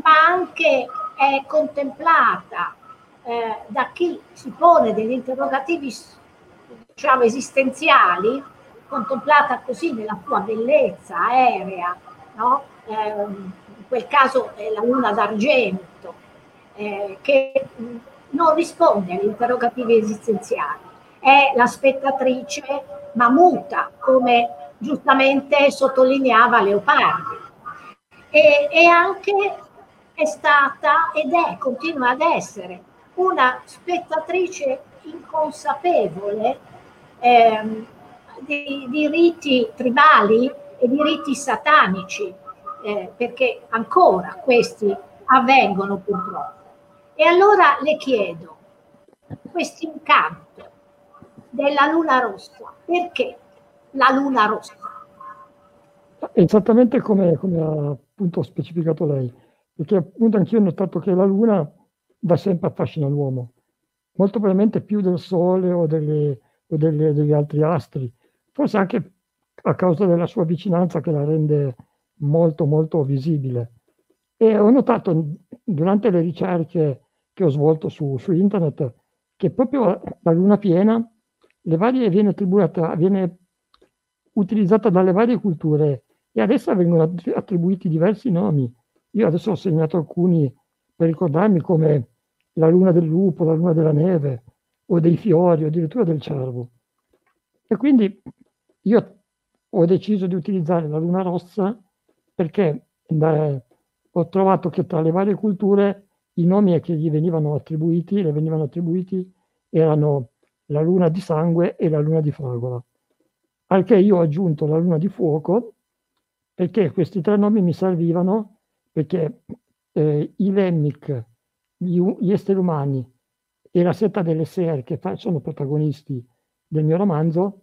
Speaker 2: ma anche è contemplata eh, da chi si pone degli interrogativi diciamo, esistenziali, contemplata così nella sua bellezza aerea, no? In quel caso è la luna d'argento, eh, che non risponde agli interrogativi esistenziali, è la spettatrice ma muta, come giustamente sottolineava Leopardi. E, e anche è stata ed è, continua ad essere una spettatrice inconsapevole eh, di, di, riti tribali e di riti satanici, eh, perché ancora questi avvengono purtroppo. E allora le chiedo, questo incanto della luna rossa, perché la luna rossa?
Speaker 5: Esattamente come, come ha appunto specificato lei, perché appunto anch'io ho notato che la luna da sempre affascina l'uomo, molto probabilmente più del Sole o, delle, o delle, degli altri astri, forse anche a causa della sua vicinanza che la rende molto molto visibile. E ho notato durante le ricerche che ho svolto su, su internet che proprio la luna piena le varie, viene, attribuita, viene utilizzata dalle varie culture e adesso vengono attribuiti diversi nomi. Io adesso ho segnato alcuni per ricordarmi come la luna del lupo, la luna della neve o dei fiori o addirittura del cervo. E quindi io ho deciso di utilizzare la luna rossa perché da, ho trovato che tra le varie culture i nomi che gli venivano attribuiti, le venivano attribuiti erano la luna di sangue e la luna di fragola. Al che io ho aggiunto la luna di fuoco perché questi tre nomi mi servivano perché eh, i Lemmic, gli, gli esseri umani e la setta delle Ser, che fa, sono protagonisti del mio romanzo,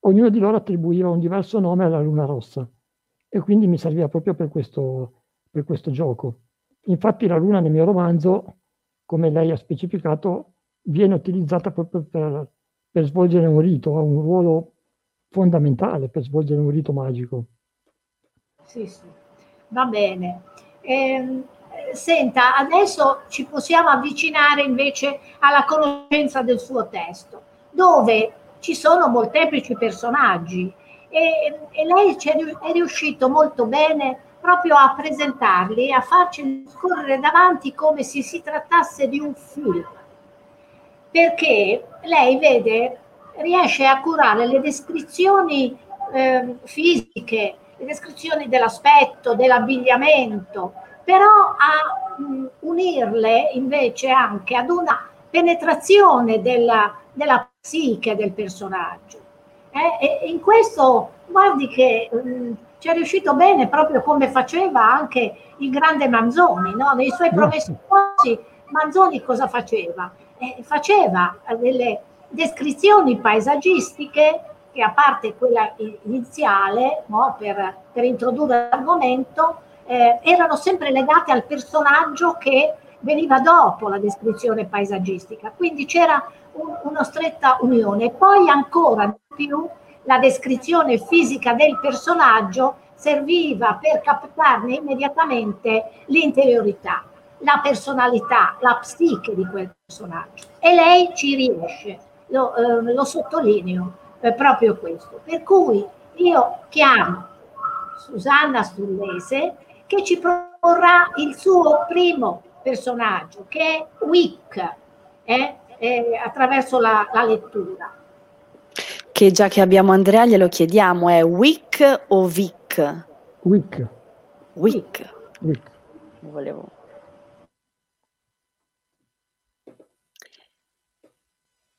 Speaker 5: ognuno di loro attribuiva un diverso nome alla luna rossa e quindi mi serviva proprio per questo, per questo gioco. Infatti la luna nel mio romanzo, come lei ha specificato, viene utilizzata proprio per, per svolgere un rito, ha un ruolo fondamentale per svolgere un rito magico.
Speaker 2: Sì, sì, va bene. Eh, senta, adesso ci possiamo avvicinare invece alla conoscenza del suo testo, dove ci sono molteplici personaggi e, e lei è riuscito molto bene proprio a presentarli, a farci scorrere davanti come se si trattasse di un film perché lei vede, riesce a curare le descrizioni eh, fisiche, le descrizioni dell'aspetto, dell'abbigliamento, però a mh, unirle invece anche ad una penetrazione della, della psiche del personaggio. Eh? E in questo, guardi che mh, ci è riuscito bene proprio come faceva anche il grande Manzoni, no? nei suoi promessi Manzoni cosa faceva? eh, faceva delle descrizioni paesaggistiche che a parte quella iniziale no, per, per, introdurre l'argomento eh, erano sempre legate al personaggio che veniva dopo la descrizione paesaggistica quindi c'era un, una stretta unione poi ancora più la descrizione fisica del personaggio serviva per captarne immediatamente l'interiorità la personalità, la psiche di quel personaggio. E lei ci riesce, lo, eh, lo sottolineo, è proprio questo. Per cui io chiamo Susanna Stullese che ci proporrà il suo primo personaggio, che è Wick, eh, eh, attraverso la, la lettura.
Speaker 4: Che già che abbiamo Andrea glielo chiediamo, è Wick o Vic?
Speaker 5: Wick.
Speaker 4: Wick. Wick. Volevo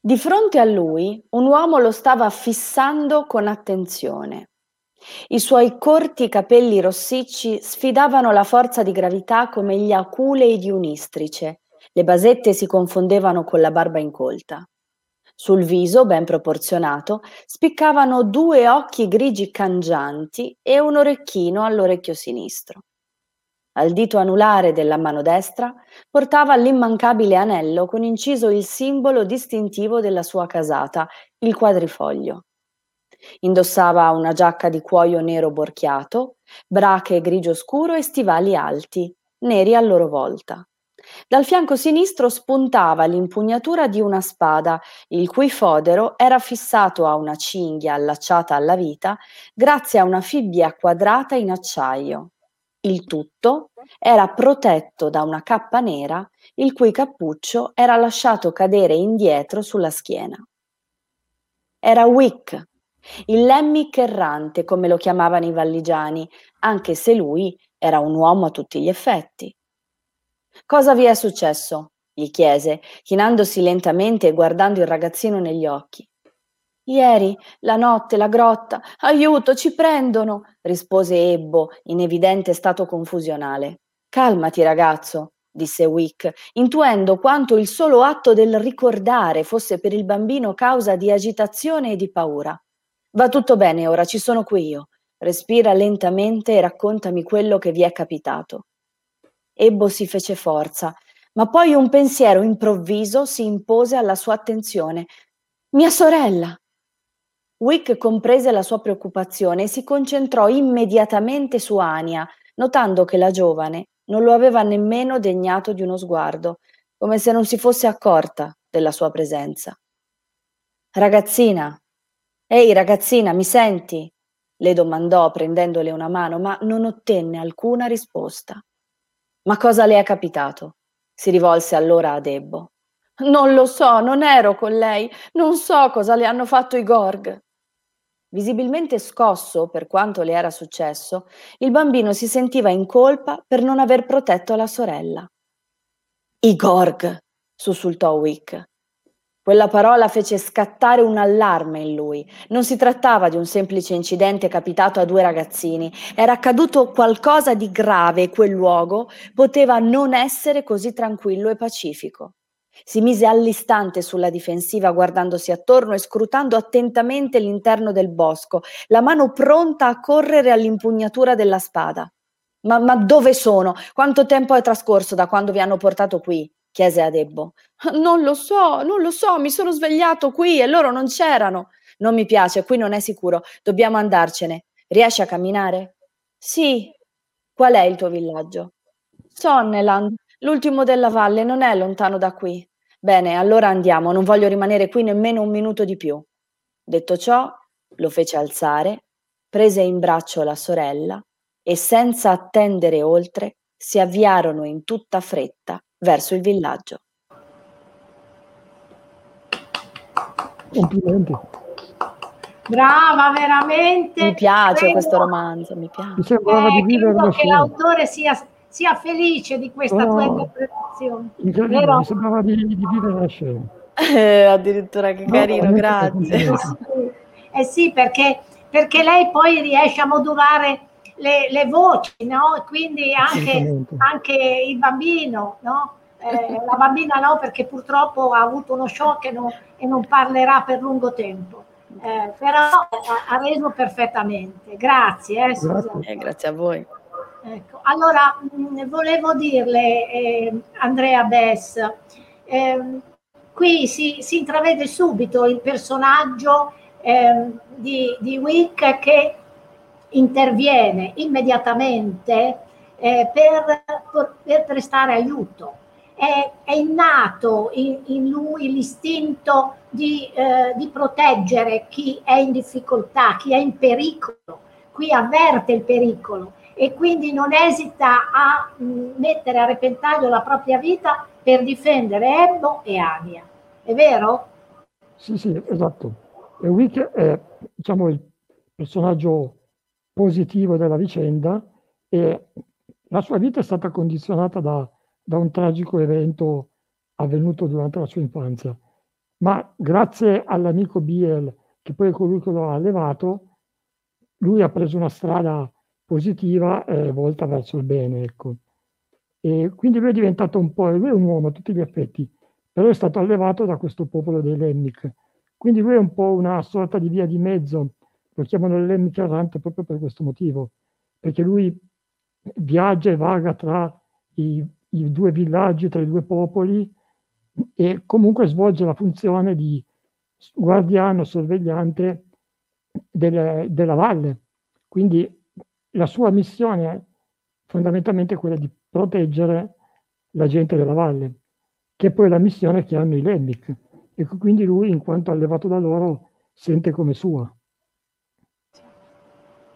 Speaker 4: Di fronte a lui un uomo lo stava fissando con attenzione. I suoi corti capelli rossicci sfidavano la forza di gravità come gli aculei di un'istrice. Le basette si confondevano con la barba incolta. Sul viso, ben proporzionato, spiccavano due occhi grigi cangianti e un orecchino all'orecchio sinistro. Al dito anulare della mano destra portava l'immancabile anello con inciso il simbolo distintivo della sua casata, il quadrifoglio. Indossava una giacca di cuoio nero borchiato, brache grigio scuro e stivali alti, neri a loro volta. Dal fianco sinistro spuntava l'impugnatura di una spada, il cui fodero era fissato a una cinghia allacciata alla vita grazie a una fibbia quadrata in acciaio. Il tutto era protetto da una cappa nera il cui cappuccio era lasciato cadere indietro sulla schiena. Era Wick, il lemmic errante, come lo chiamavano i valligiani, anche se lui era un uomo a tutti gli effetti. Cosa vi è successo? gli chiese, chinandosi lentamente e guardando il ragazzino negli occhi. Ieri, la notte, la grotta. Aiuto, ci prendono, rispose Ebbo, in evidente stato confusionale. Calmati, ragazzo, disse Wick, intuendo quanto il solo atto del ricordare fosse per il bambino causa di agitazione e di paura. Va tutto bene ora, ci sono qui io. Respira lentamente e raccontami quello che vi è capitato. Ebbo si fece forza, ma poi un pensiero improvviso si impose alla sua attenzione. Mia sorella! Wick comprese la sua preoccupazione e si concentrò immediatamente su Ania, notando che la giovane non lo aveva nemmeno degnato di uno sguardo, come se non si fosse accorta della sua presenza. Ragazzina, ehi ragazzina, mi senti? le domandò prendendole una mano, ma non ottenne alcuna risposta. Ma cosa le è capitato? si rivolse allora a Debbo. Non lo so, non ero con lei, non so cosa le hanno fatto i Gorg. Visibilmente scosso per quanto le era successo, il bambino si sentiva in colpa per non aver protetto la sorella. I Gorg, sussultò Wick. Quella parola fece scattare un allarme in lui. Non si trattava di un semplice incidente capitato a due ragazzini, era accaduto qualcosa di grave e quel luogo poteva non essere così tranquillo e pacifico. Si mise all'istante sulla difensiva guardandosi attorno e scrutando attentamente l'interno del bosco, la mano pronta a correre all'impugnatura della spada. Ma, ma dove sono? Quanto tempo è trascorso da quando vi hanno portato qui? Chiese Adebbo. Non lo so, non lo so, mi sono svegliato qui e loro non c'erano. Non mi piace, qui non è sicuro, dobbiamo andarcene. Riesci a camminare? Sì. Qual è il tuo villaggio? Sonneland. L'ultimo della valle non è lontano da qui. Bene, allora andiamo, non voglio rimanere qui nemmeno un minuto di più. Detto ciò, lo fece alzare, prese in braccio la sorella e senza attendere oltre si avviarono in tutta fretta verso il villaggio.
Speaker 5: Complimenti.
Speaker 2: Brava, veramente.
Speaker 4: Mi piace credo, questo romanzo, mi piace. Mi
Speaker 2: sembrava eh, di vivere credo che l'autore sia sia felice di questa oh, tua interpretazione.
Speaker 5: Incredibile, mi sembrava di, di vivere la scena.
Speaker 4: Eh, addirittura che carino, no, grazie.
Speaker 2: Eh sì, perché, perché lei poi riesce a modulare le, le voci, no? Quindi anche, anche il bambino, no? Eh, la bambina no, perché purtroppo ha avuto uno shock e non, e non parlerà per lungo tempo. Eh, però ha, ha, reso perfettamente. Grazie. Eh,
Speaker 4: grazie. Eh, grazie a voi.
Speaker 2: Ecco, allora mh, volevo dirle, eh, Andrea Bess, eh, qui si, si, intravede subito il personaggio eh, di, di Wick che interviene immediatamente eh, per, per, prestare aiuto. È, è innato in, in, lui l'istinto di, eh, di proteggere chi è in difficoltà, chi è in pericolo, qui avverte il pericolo e quindi non esita a mh, mettere a repentaglio la propria vita per difendere Ebbo e Ania. È vero?
Speaker 5: Sì, sì, esatto. E Wick è diciamo, il personaggio positivo della vicenda e la sua vita è stata condizionata da, da un tragico evento avvenuto durante la sua infanzia. Ma grazie all'amico Biel, che poi è colui che lo ha allevato, lui ha preso una strada positiva eh, volta verso il bene. Ecco. E quindi lui è diventato un po', lui è un uomo a tutti gli effetti, però è stato allevato da questo popolo dei Lemmic. Quindi lui è un po' una sorta di via di mezzo, lo chiamano Lemmic errante proprio per questo motivo, perché lui viaggia e vaga tra i, i due villaggi, tra i due popoli e comunque svolge la funzione di guardiano, sorvegliante del, della valle. Quindi la sua missione è fondamentalmente quella di proteggere la gente della valle, che è poi la missione che hanno i Lemmic. E quindi lui, in quanto allevato da loro, sente come sua.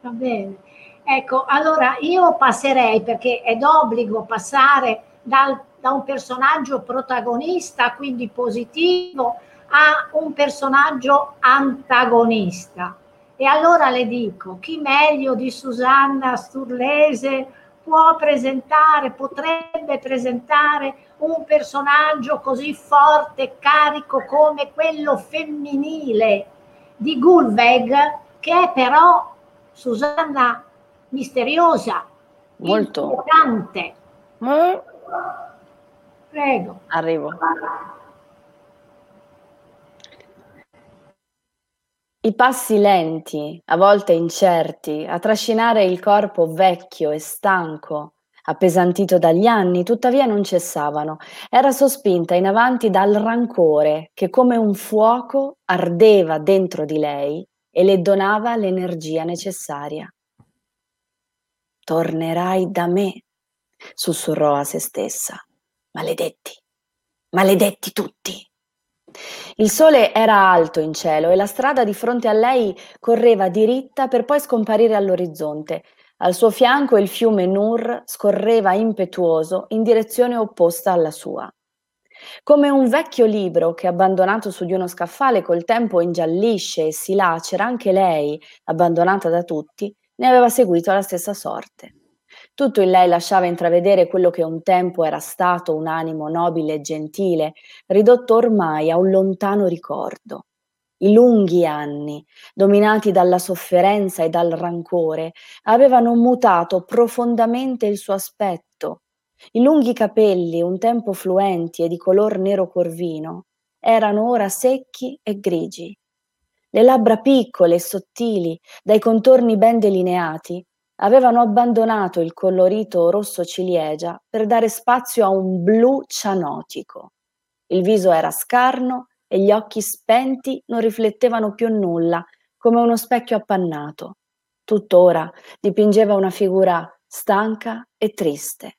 Speaker 2: Va bene. Ecco, allora io passerei, perché è d'obbligo passare dal, da un personaggio protagonista, quindi positivo, a un personaggio antagonista. E allora le dico, chi meglio di Susanna Sturlese può presentare, potrebbe presentare un personaggio così forte carico come quello femminile di Gulweg, che è però, Susanna, misteriosa,
Speaker 4: molto
Speaker 2: importante.
Speaker 4: Mm.
Speaker 2: Prego.
Speaker 4: Arrivo. I passi lenti, a volte incerti, a trascinare il corpo vecchio e stanco, appesantito dagli anni, tuttavia non cessavano. Era sospinta in avanti dal rancore che come un fuoco ardeva dentro di lei e le donava l'energia necessaria. Tornerai da me, sussurrò a se stessa. Maledetti, maledetti tutti. Il sole era alto in cielo e la strada di fronte a lei correva diritta per poi scomparire all'orizzonte. Al suo fianco il fiume Nur scorreva impetuoso in direzione opposta alla sua. Come un vecchio libro che abbandonato su di uno scaffale col tempo ingiallisce e si lacera, anche lei, abbandonata da tutti, ne aveva seguito la stessa sorte. Tutto in lei lasciava intravedere quello che un tempo era stato un animo nobile e gentile, ridotto ormai a un lontano ricordo. I lunghi anni, dominati dalla sofferenza e dal rancore, avevano mutato profondamente il suo aspetto. I lunghi capelli, un tempo fluenti e di color nero corvino, erano ora secchi e grigi. Le labbra piccole e sottili, dai contorni ben delineati, avevano abbandonato il colorito rosso ciliegia per dare spazio a un blu cianotico. Il viso era scarno e gli occhi spenti non riflettevano più nulla, come uno specchio appannato. Tuttora dipingeva una figura stanca e triste.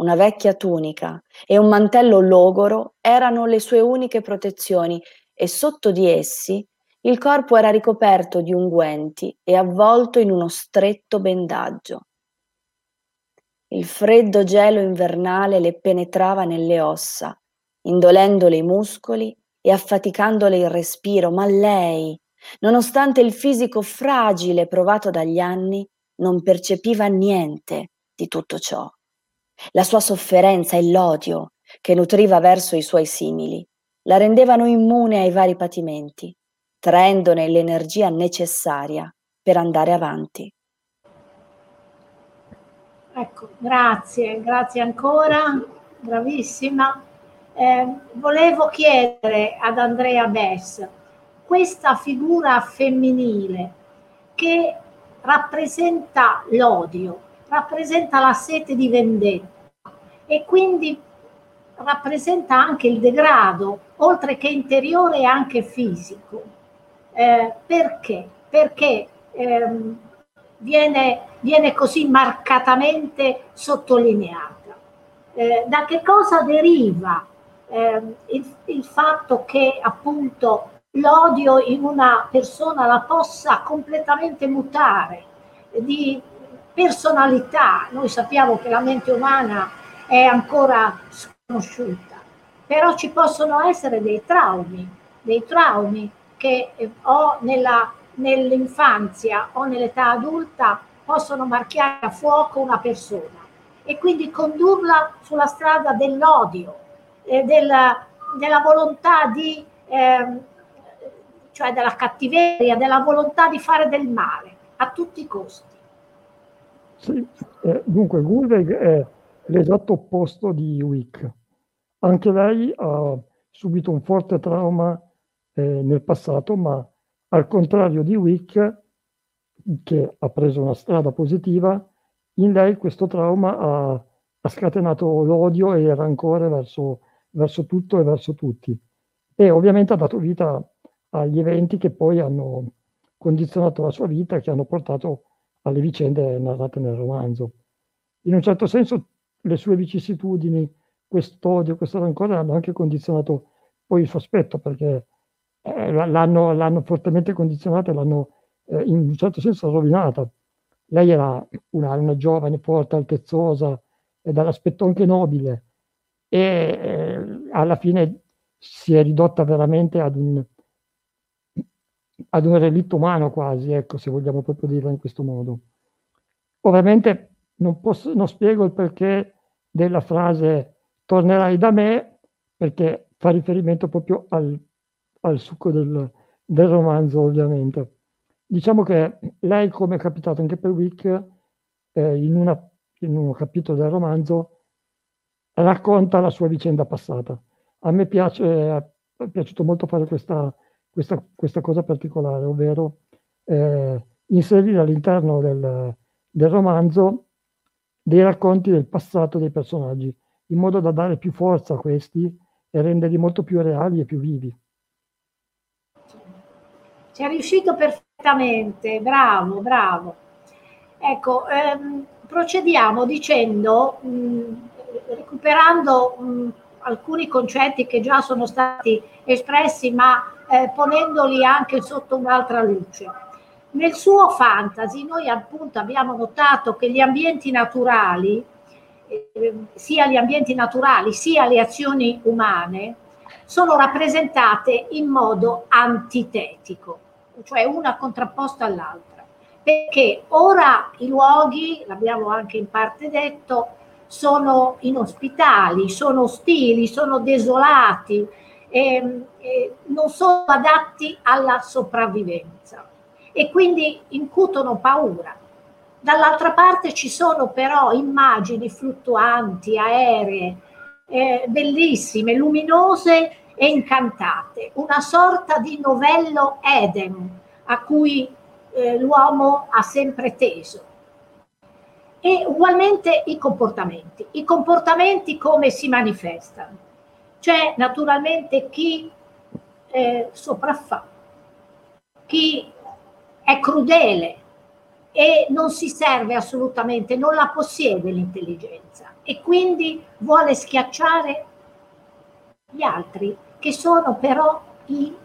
Speaker 4: Una vecchia tunica e un mantello logoro erano le sue uniche protezioni e sotto di essi il corpo era ricoperto di unguenti e avvolto in uno stretto bendaggio. Il freddo gelo invernale le penetrava nelle ossa, indolendole i muscoli e affaticandole il respiro, ma lei, nonostante il fisico fragile provato dagli anni, non percepiva niente di tutto ciò. La sua sofferenza e l'odio che nutriva verso i suoi simili la rendevano immune ai vari patimenti traendone l'energia necessaria per andare avanti.
Speaker 2: Ecco, grazie, grazie ancora, bravissima. Eh, volevo chiedere ad Andrea Bess, questa figura femminile che rappresenta l'odio, rappresenta la sete di vendetta e quindi rappresenta anche il degrado, oltre che interiore anche fisico. Eh, perché? Perché ehm, viene, viene, così marcatamente sottolineata. Eh, da che cosa deriva eh, il, il fatto che appunto l'odio in una persona la possa completamente mutare di personalità. Noi sappiamo che la mente umana è ancora sconosciuta, però ci possono essere dei traumi, dei traumi che eh, o nella, nell'infanzia o nell'età adulta possono marchiare a fuoco una persona e quindi condurla sulla strada dell'odio, eh, della, della, volontà di, eh, cioè della cattiveria, della volontà di fare del male a tutti i costi.
Speaker 5: Sì, eh, dunque Gulweg è l'esatto opposto di Wick. Anche lei ha subito un forte trauma eh, nel passato, ma al contrario di Wick, che ha preso una strada positiva, in lei questo trauma ha, ha scatenato l'odio e il rancore verso, verso tutto e verso tutti. E ovviamente ha dato vita agli eventi che poi hanno condizionato la sua vita, che hanno portato alle vicende narrate nel romanzo. In un certo senso le sue vicissitudini, quest'odio, questo rancore hanno anche condizionato poi il suo aspetto, perché eh, l'hanno, l'hanno, fortemente condizionata e l'hanno eh, in un certo senso rovinata. Lei era una, una giovane, forte, altezzosa e dall'aspetto anche nobile e eh, alla fine si è ridotta veramente ad un, ad un relitto umano quasi, ecco, se vogliamo proprio dirlo in questo modo. Ovviamente non, posso, non spiego il perché della frase tornerai da me, perché fa riferimento proprio al, al succo del, del, romanzo, ovviamente. Diciamo che lei, come è capitato anche per Wick, eh, in, una, in un capitolo del romanzo, racconta la sua vicenda passata. A me piace, è piaciuto molto fare questa, questa, questa cosa particolare, ovvero eh, inserire all'interno del, del romanzo dei racconti del passato dei personaggi, in modo da dare più forza a questi e renderli molto più reali e più vivi.
Speaker 2: Ci è riuscito perfettamente, bravo, bravo. Ecco, ehm, procediamo dicendo, mh, recuperando mh, alcuni concetti che già sono stati espressi, ma eh, ponendoli anche sotto un'altra luce. Nel suo fantasy noi appunto abbiamo notato che gli ambienti naturali, eh, sia gli ambienti naturali sia le azioni umane, sono rappresentate in modo antitetico, cioè una contrapposta all'altra. Perché ora i luoghi, l'abbiamo anche in parte detto, sono inospitali, sono ostili, sono desolati, e, e non sono adatti alla sopravvivenza e quindi incutono paura. Dall'altra parte ci sono però immagini fluttuanti, aeree, eh, bellissime, luminose e incantate, una sorta di novello Eden a cui eh, l'uomo ha sempre teso. E ugualmente i comportamenti. I comportamenti come si manifestano? C'è naturalmente chi eh, sopraffa, chi è crudele e non si serve assolutamente, non la possiede l'intelligenza e quindi vuole schiacciare gli altri che sono però i,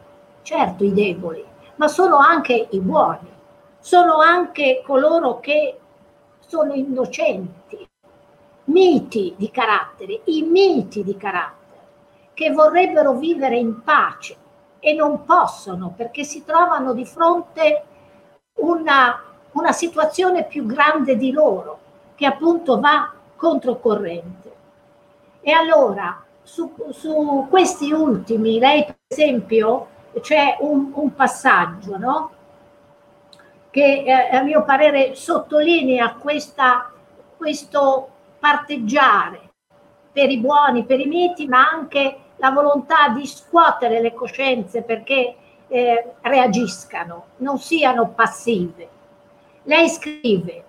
Speaker 2: certo i deboli, ma sono anche i buoni, sono anche coloro che sono innocenti, miti di carattere, i miti di carattere, che vorrebbero vivere in pace e non possono perché si trovano di fronte una, una situazione più grande di loro, che appunto va controcorrente. E allora, su, su questi ultimi, lei per esempio, c'è un, un passaggio, no? che eh, a mio parere sottolinea questa, questo parteggiare per i buoni, per i miti, ma anche la volontà di scuotere le coscienze perché eh, reagiscano, non siano passive. Lei scrive,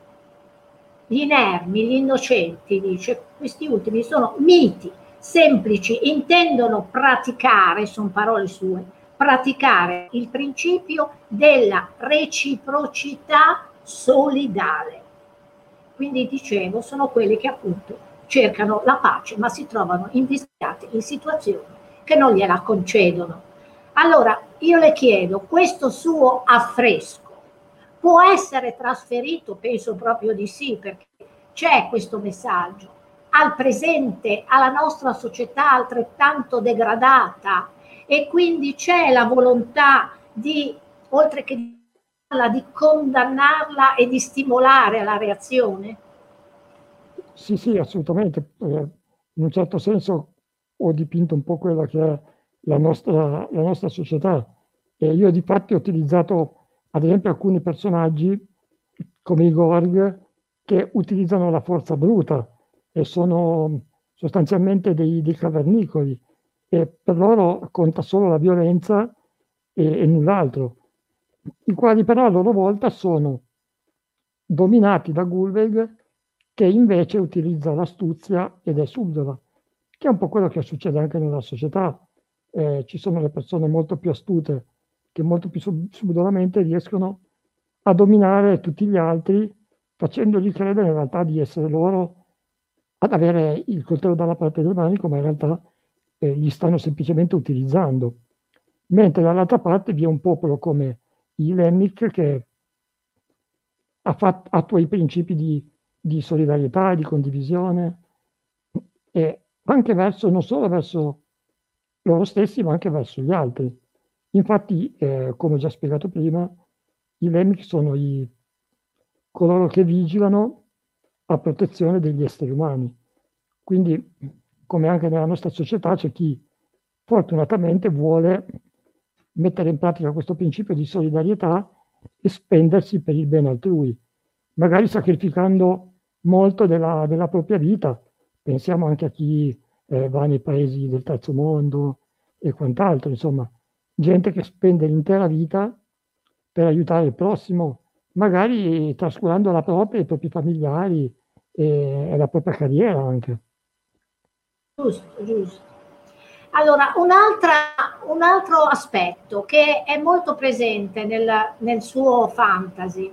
Speaker 2: gli inermi, gli innocenti, dice, questi ultimi sono miti, semplici, intendono praticare, sono parole sue, praticare il principio della reciprocità solidale. Quindi dicevo, sono quelli che appunto cercano la pace, ma si trovano invischiati in situazioni che non gliela concedono. Allora, io le chiedo, questo suo affresco può essere trasferito? Penso proprio di sì, perché c'è questo messaggio al presente, alla nostra società altrettanto degradata e quindi c'è la volontà di, oltre che di, di condannarla e di stimolare la reazione?
Speaker 5: Sì, sì, assolutamente. Eh, in un certo senso ho dipinto un po' quella che è la nostra, la nostra società. E io di fatto ho utilizzato ad esempio alcuni personaggi come i Gorg che utilizzano la forza bruta e sono sostanzialmente dei, dei cavernicoli e per loro conta solo la violenza e, e null'altro, i quali però a loro volta sono dominati da Gulweg che invece utilizza l'astuzia ed è subdola, che è un po' quello che succede anche nella società eh, ci sono le persone molto più astute che molto più sub- subdolamente riescono a dominare tutti gli altri facendogli credere in realtà di essere loro ad avere il coltello dalla parte del manico, ma in realtà eh, gli stanno semplicemente utilizzando. Mentre dall'altra parte vi è un popolo come i Lemmic che attua i principi di, di solidarietà di condivisione e anche verso, non solo verso loro stessi, ma anche verso gli altri. Infatti, eh, come già spiegato prima, i Lemming sono i, coloro che vigilano a protezione degli esseri umani. Quindi, come anche nella nostra società, c'è chi fortunatamente vuole mettere in pratica questo principio di solidarietà e spendersi per il bene altrui, magari sacrificando molto della, della propria vita. Pensiamo anche a chi eh, va nei paesi del terzo mondo e quant'altro, insomma, gente che spende l'intera vita per aiutare il prossimo, magari trascurando la propria, i propri familiari e, e la propria carriera anche.
Speaker 2: Giusto, giusto. Allora, un altro aspetto che è molto presente nel, nel suo fantasy,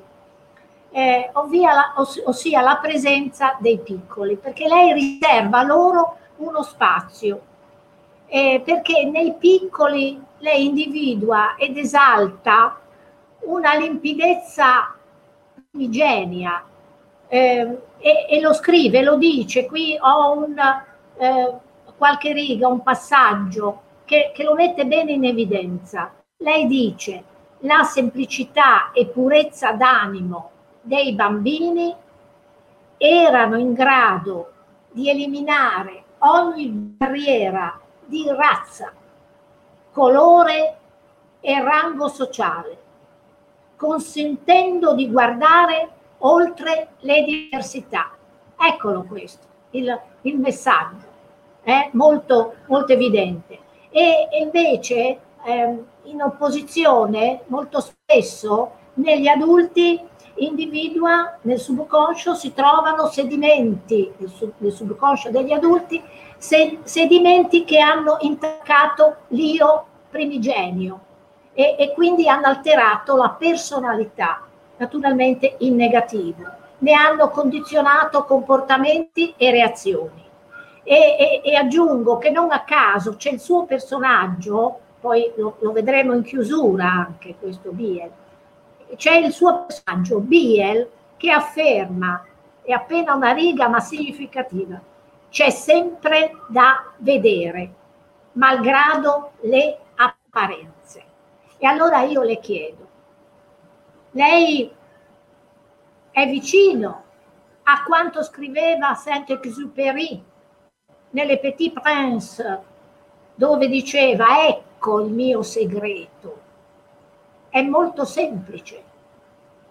Speaker 2: eh, la, os, ossia la presenza dei piccoli, perché lei riserva loro uno spazio, eh, perché nei piccoli lei individua ed esalta una limpidezza primigenia eh, e, e, lo scrive, lo dice, qui ho un, eh, qualche riga, un passaggio che, che lo mette bene in evidenza. Lei dice la semplicità e purezza d'animo dei bambini erano in grado di eliminare ogni barriera di razza, colore e rango sociale, consentendo di guardare oltre le diversità. Eccolo questo, il, il messaggio è molto, molto evidente. E, e invece eh, in opposizione molto spesso negli adulti individua nel subconscio si trovano sedimenti nel, sub, nel subconscio degli adulti se, sedimenti che hanno intaccato l'io primigenio e, e quindi hanno alterato la personalità naturalmente in negativo. Ne hanno condizionato comportamenti e reazioni. E, e, e, aggiungo che non a caso c'è il suo personaggio, poi lo, lo vedremo in chiusura anche questo Biel, c'è il suo personaggio Biel che afferma, è appena una riga ma significativa, c'è sempre da vedere, malgrado le apparenze. E allora io le chiedo, lei è vicino a quanto scriveva Saint-Exupéry nelle Petit Prince, dove diceva ecco il mio segreto. È molto semplice,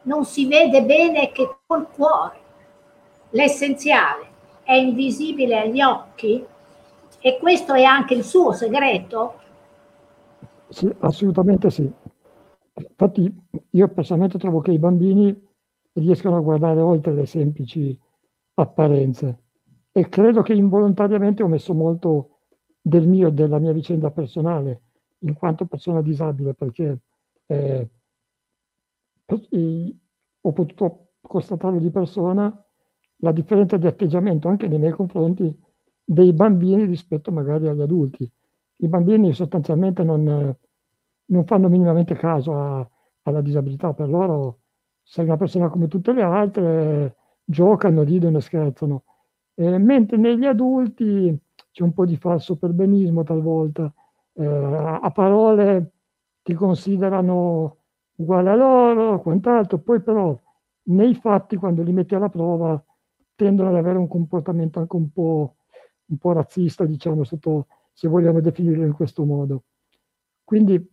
Speaker 2: non si vede bene che col cuore. L'essenziale è invisibile agli occhi e questo è anche il suo segreto?
Speaker 5: Sì, assolutamente sì. Infatti io personalmente trovo che i bambini riescano a guardare oltre le semplici apparenze e credo che involontariamente ho messo molto del mio e della mia vicenda personale in quanto persona disabile perché eh, ho potuto constatare di persona la differenza di atteggiamento anche nei miei confronti dei bambini rispetto magari agli adulti. I bambini sostanzialmente non, non fanno minimamente caso a, alla disabilità, per loro sei una persona come tutte le altre, giocano, ridono e scherzano. Eh, mentre negli adulti c'è un po' di falso perbenismo talvolta, eh, a parole ti considerano uguale a loro, quant'altro, poi però nei fatti quando li metti alla prova tendono ad avere un comportamento anche un po', un po razzista, diciamo, sotto, se vogliamo definirlo in questo modo. Quindi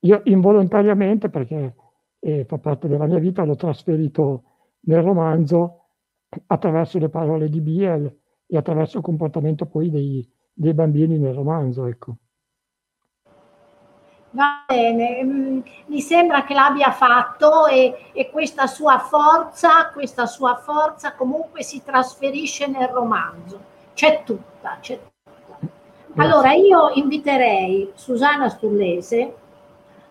Speaker 5: io involontariamente, perché eh, fa parte della mia vita, l'ho trasferito nel romanzo attraverso le parole di Biel e attraverso il comportamento poi dei, dei bambini nel romanzo. Ecco.
Speaker 2: Va bene, mm, mi sembra che l'abbia fatto e, e, questa sua forza, questa sua forza comunque si trasferisce nel romanzo. C'è tutta, c'è tutta. Allora io inviterei Susanna Stullese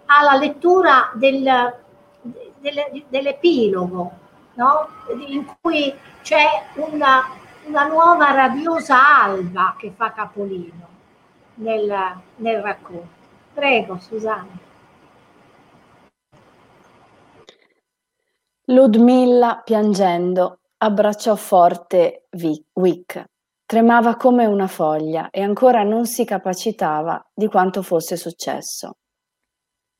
Speaker 2: alla lettura del, del, dell'epilogo, no? in cui c'è una, una nuova radiosa alba che fa capolino nel, nel racconto. Prego, Susanna.
Speaker 4: Ludmilla, piangendo, abbracciò forte Wick. Tremava come una foglia e ancora non si capacitava di quanto fosse successo.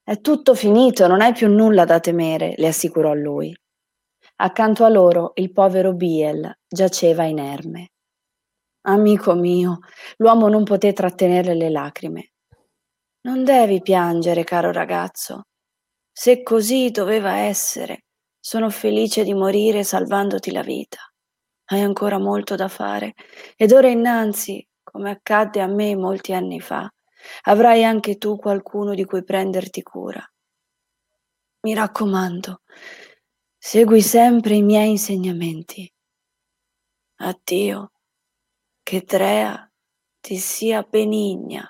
Speaker 4: È tutto finito, non hai più nulla da temere, le assicurò lui. Accanto a loro il povero Biel giaceva inerme. Amico mio, l'uomo non poté trattenere le lacrime. Non devi piangere, caro ragazzo. Se così doveva essere, sono felice di morire salvandoti la vita. Hai ancora molto da fare ed ora innanzi, come accadde a me molti anni fa, avrai anche tu qualcuno di cui prenderti cura. Mi raccomando, segui sempre i miei insegnamenti. Addio, che Drea ti sia benigna,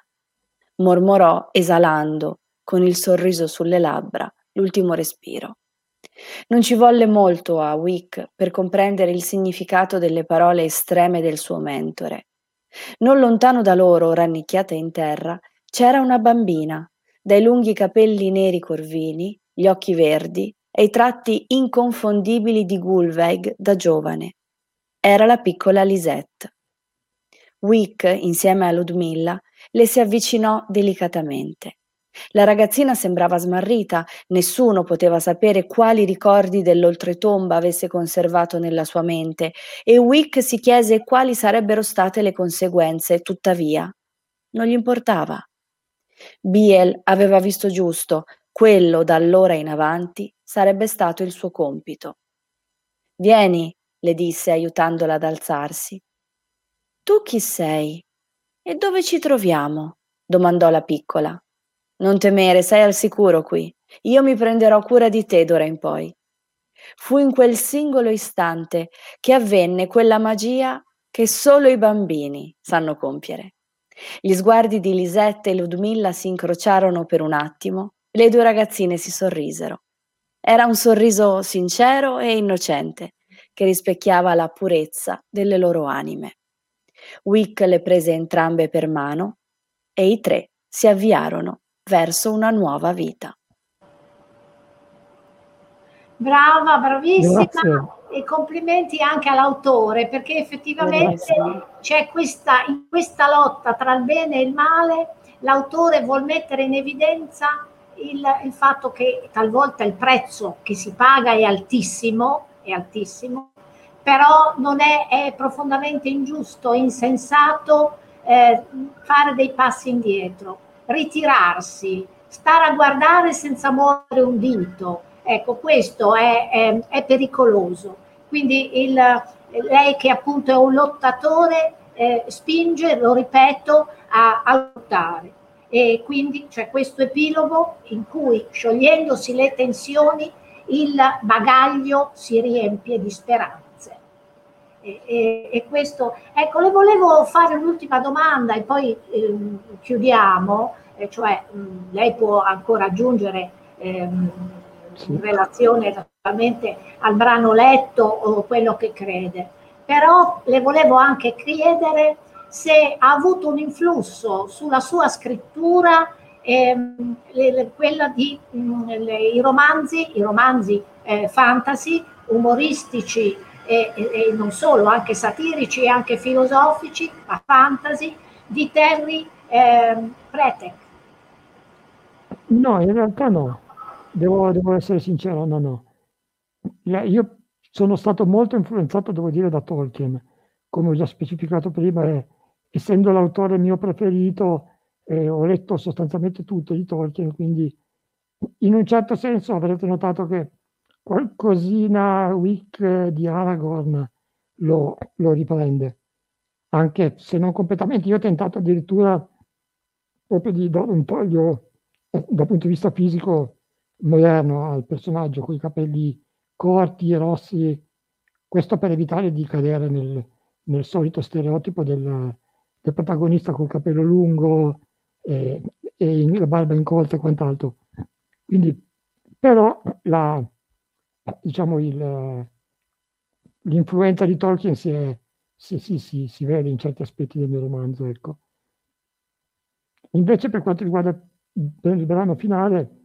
Speaker 4: mormorò esalando, con il sorriso sulle labbra, l'ultimo respiro. Non ci volle molto a Wick per comprendere il significato delle parole estreme del suo mentore. Non lontano da loro, rannicchiata in terra, c'era una bambina, dai lunghi capelli neri corvini, gli occhi verdi e i tratti inconfondibili di Gulveig da giovane. Era la piccola Lisette. Wick, insieme a Ludmilla, le si avvicinò delicatamente. La ragazzina sembrava smarrita, nessuno poteva sapere quali ricordi dell'oltretomba avesse conservato nella sua mente e Wick si chiese quali sarebbero state le conseguenze, tuttavia non gli importava. Biel aveva visto giusto, quello da allora in avanti sarebbe stato il suo compito. Vieni, le disse aiutandola ad alzarsi. Tu chi sei? E dove ci troviamo? domandò la piccola. Non temere, sei al sicuro qui. Io mi prenderò cura di te d'ora in poi. Fu in quel singolo istante che avvenne quella magia che solo i bambini sanno compiere. Gli sguardi di Lisette e Ludmilla si incrociarono per un attimo le due ragazzine si sorrisero. Era un sorriso sincero e innocente che rispecchiava la purezza delle loro anime. Wick le prese entrambe per mano e i tre si avviarono verso una nuova vita.
Speaker 2: Brava, bravissima Grazie. e complimenti anche all'autore perché effettivamente Grazie. c'è questa, in questa lotta tra il bene e il male, l'autore vuol mettere in evidenza il, il fatto che talvolta il prezzo che si paga è altissimo, è altissimo, però non è, è profondamente ingiusto, insensato eh, fare dei passi indietro ritirarsi, stare a guardare senza muovere un dito. Ecco, questo è, è, è pericoloso. Quindi il, lei che appunto è un lottatore eh, spinge, lo ripeto, a, a lottare. E quindi c'è questo epilogo in cui sciogliendosi le tensioni il bagaglio si riempie di speranze. E, e, e, questo, ecco, le volevo fare un'ultima domanda e poi eh, chiudiamo, eh, cioè mh, lei può ancora aggiungere ehm, sì. in relazione naturalmente al brano letto o quello che crede, però le volevo anche chiedere se ha avuto un influsso sulla sua scrittura ehm, le, le, quella di mh, le, i romanzi, i romanzi eh, fantasy, umoristici e, e, non solo, anche satirici e anche filosofici, a fantasy, di Terry eh, Pretek.
Speaker 5: No, in realtà no, devo, devo essere sincero, no, no. Io sono stato molto influenzato, devo dire, da Tolkien, come ho già specificato prima, e, essendo l'autore mio preferito, eh, ho letto sostanzialmente tutto di Tolkien, quindi in un certo senso avrete notato che qualcosina Wick di Aragorn lo, lo riprende, anche se non completamente. Io ho tentato addirittura proprio di dare un taglio dal punto di vista fisico moderno al personaggio con i capelli corti e rossi, questo per evitare di cadere nel, nel solito stereotipo del, del, protagonista col capello lungo e, e la barba incolta e quant'altro. Quindi, però la, diciamo, il, l'influenza di Tolkien si, è, si, si, si, vede in certi aspetti del mio romanzo. Ecco. Invece per quanto riguarda il brano finale,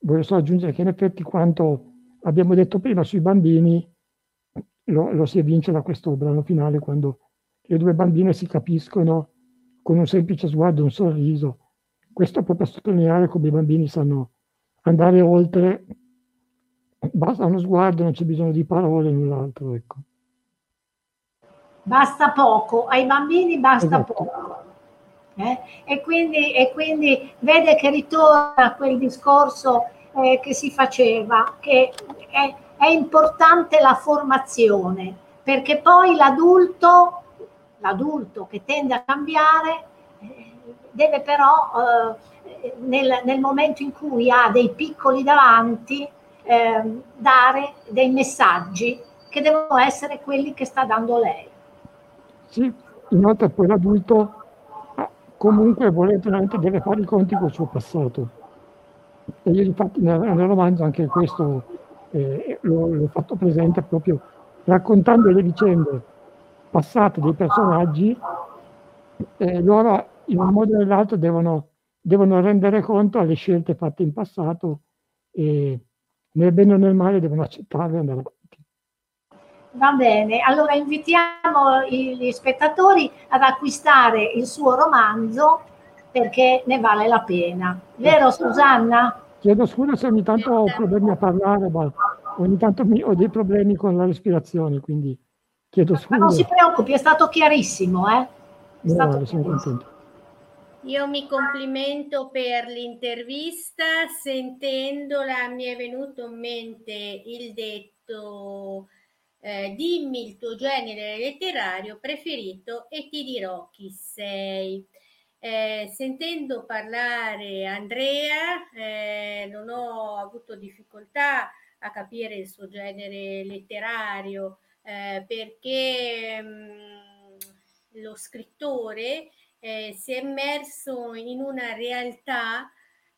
Speaker 5: voglio solo aggiungere che in effetti quanto abbiamo detto prima sui bambini lo, lo si evince da questo brano finale quando le due bambine si capiscono con un semplice sguardo, un sorriso. Questo proprio a sottolineare come i bambini sanno andare oltre basta uno sguardo, non c'è bisogno di parole, null'altro, ecco.
Speaker 2: Basta poco, ai bambini basta esatto. poco. Eh? E, quindi, e, quindi, vede che ritorna quel discorso eh, che si faceva, che è, è, importante la formazione, perché poi l'adulto, l'adulto che tende a cambiare, eh, deve però eh, nel, nel, momento in cui ha dei piccoli davanti, ehm, dare dei messaggi che devono essere quelli che sta dando lei.
Speaker 5: Sì, inoltre poi l'adulto comunque volutamente deve fare i conti col suo passato. E io infatti nel, nel romanzo anche questo eh, l'ho, l'ho, fatto presente proprio raccontando le vicende passate dei personaggi, eh, loro in un modo o nell'altro devono, devono rendere conto alle scelte fatte in passato e nel bene o nel male devono accettarle e andare avanti.
Speaker 2: Va bene, allora invitiamo gli spettatori ad acquistare il suo romanzo perché ne vale la pena. Vero Susanna?
Speaker 5: Chiedo scusa se ogni tanto ho problemi a parlare, ma ogni tanto ho dei problemi con la respirazione, quindi chiedo scusa. Ma
Speaker 2: non si preoccupi, è stato chiarissimo, eh? È
Speaker 5: stato no, sono contento.
Speaker 1: Io mi complimento per l'intervista, sentendola mi è venuto in mente il detto eh, dimmi il tuo genere letterario preferito e ti dirò chi sei. Eh, sentendo parlare Andrea, eh, non ho avuto difficoltà a capire il suo genere letterario eh, perché mh, mm, lo scrittore eh, si è immerso in una realtà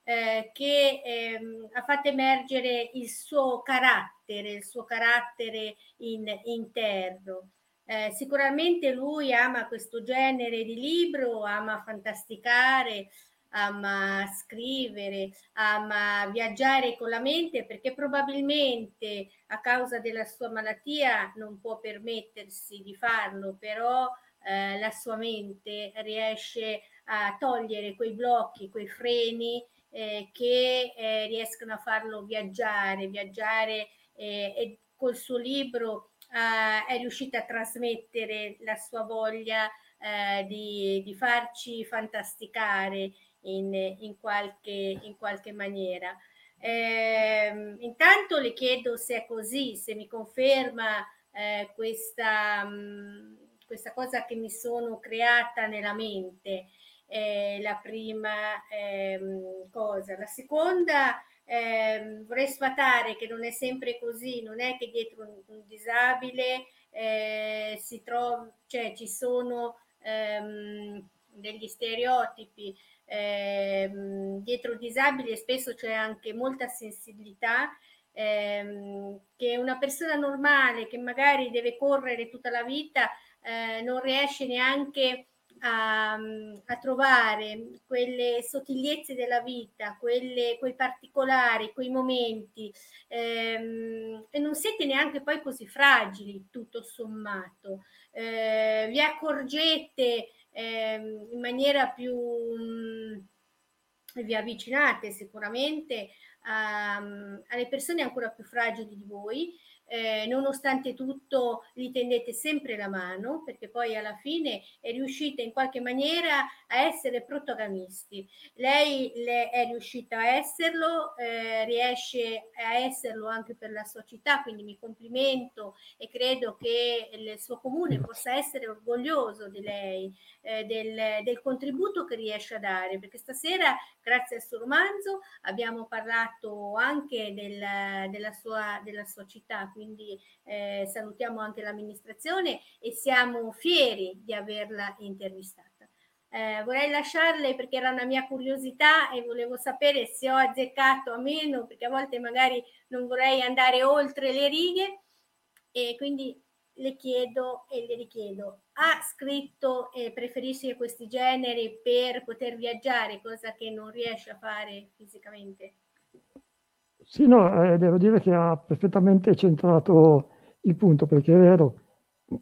Speaker 1: eh, che ehm, ha fatto emergere il suo carattere, il suo carattere in, interno. Eh, sicuramente lui ama questo genere di libro, ama fantasticare, ama scrivere, ama viaggiare con la mente perché probabilmente a causa della sua malattia non può permettersi di farlo, però eh, la sua mente riesce a togliere quei blocchi, quei freni eh, che eh, riescono a farlo viaggiare, viaggiare eh, e col suo libro è riuscita a trasmettere la sua voglia eh, di, di, farci fantasticare in, in, qualche, in qualche maniera. Eh, intanto le chiedo se è così, se mi conferma eh, questa, mh, questa cosa che mi sono creata nella mente eh, la prima ehm, cosa. La seconda, ehm, vorrei sfatare che non è sempre così, non è che dietro un, un disabile eh, si trova, cioè ci sono ehm, degli stereotipi. Ehm, dietro il disabile spesso c'è anche molta sensibilità ehm, che una persona normale che magari deve correre tutta la vita eh, non riesce neanche a, a, trovare quelle sottigliezze della vita, quelle, quei particolari, quei momenti ehm, e non siete neanche poi così fragili tutto sommato. Eh, vi accorgete ehm, in maniera più... Mh, vi avvicinate sicuramente a, alle persone ancora più fragili di voi eh, nonostante tutto gli tendete sempre la mano perché poi alla fine è riuscita in qualche maniera a essere protagonisti. Lei le è riuscita a esserlo, eh, riesce a esserlo anche per la sua città, quindi mi complimento e credo che il suo comune possa essere orgoglioso di lei, eh, del, del contributo che riesce a dare, perché stasera grazie al suo romanzo abbiamo parlato anche del, della, sua, della sua città quindi eh, salutiamo anche l'amministrazione e siamo fieri di averla intervistata. Eh, vorrei lasciarle perché era una mia curiosità e volevo sapere se ho azzeccato a meno, perché a volte magari non vorrei andare oltre le righe e quindi le chiedo e le richiedo, ha scritto e eh, preferisce questi generi per poter viaggiare, cosa che non riesce a fare fisicamente?
Speaker 5: Sì, no, eh, devo dire che ha perfettamente centrato il punto, perché è vero,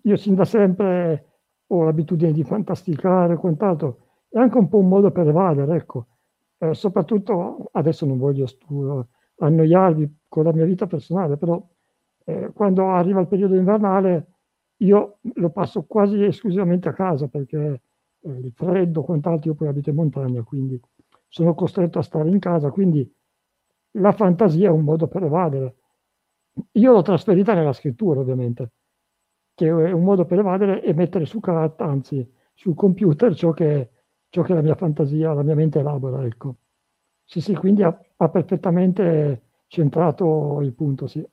Speaker 5: io sin da sempre ho l'abitudine di fantasticare e quant'altro, è anche un po' un modo per evadere, ecco. Eh, soprattutto adesso non voglio stu- annoiarvi con la mia vita personale, però eh, quando arriva il periodo invernale io lo passo quasi esclusivamente a casa perché eh, il freddo, quant'altro, io poi abito in montagna, quindi sono costretto a stare in casa, quindi la fantasia è un modo per evadere. Io l'ho trasferita nella scrittura, ovviamente, che è un modo per evadere e mettere su carta, anzi sul computer, ciò che, ciò che la mia fantasia, la mia mente elabora. Ecco. Sì, sì, quindi ha, ha perfettamente centrato il punto, sì.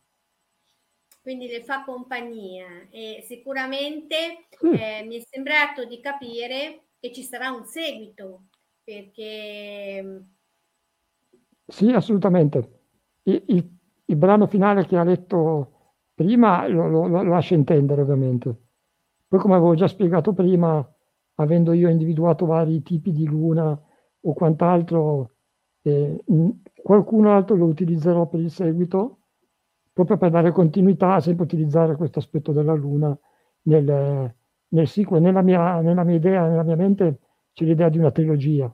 Speaker 1: Quindi le fa compagnia e sicuramente eh, mi è sembrato di capire che ci sarà un seguito perché...
Speaker 5: Sì, assolutamente. Il, il, il brano finale che ha letto prima lo, lo, lo lascia intendere ovviamente. Poi come avevo già spiegato prima, avendo io individuato vari tipi di luna o quant'altro, eh, qualcun altro lo utilizzerò per il seguito, proprio per dare continuità, sempre utilizzare questo aspetto della luna nel, nel sequel. Nella mia, nella mia idea, nella mia mente c'è l'idea di una trilogia.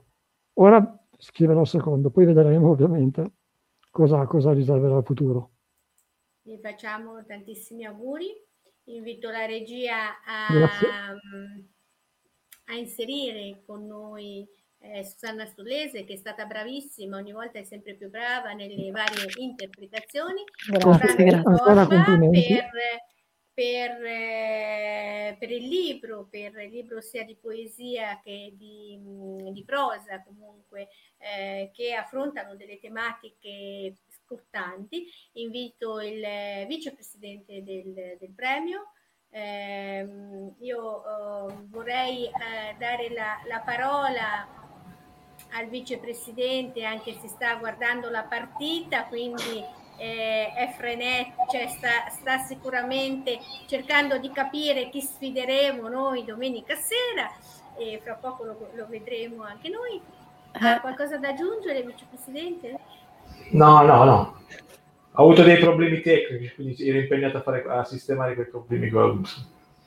Speaker 5: Ora scriverò il secondo, poi vedremo ovviamente cosa, cosa riserverà il futuro.
Speaker 1: Vi facciamo tantissimi auguri. Invito la regia a, a inserire con noi eh, Susanna Stulese che è stata bravissima, ogni volta è sempre più brava nelle varie interpretazioni.
Speaker 5: Grazie, grazie.
Speaker 1: Per, per, eh, per, il libro, per il libro sia di poesia che di, di prosa comunque, eh, che affrontano delle tematiche scottanti. Invito il vicepresidente del, del premio, eh, io eh, vorrei eh, dare la, la, parola al vicepresidente, anche se sta guardando la partita, quindi eh, è frenetico, cioè sta, sta, sicuramente cercando di capire chi sfideremo noi domenica sera e fra poco lo, lo vedremo anche noi. Ha eh. qualcosa da aggiungere, vicepresidente?
Speaker 6: No, no, no. Ho avuto dei problemi tecnici, quindi ero impegnato a, fare, a sistemare quei problemi che ho avuto.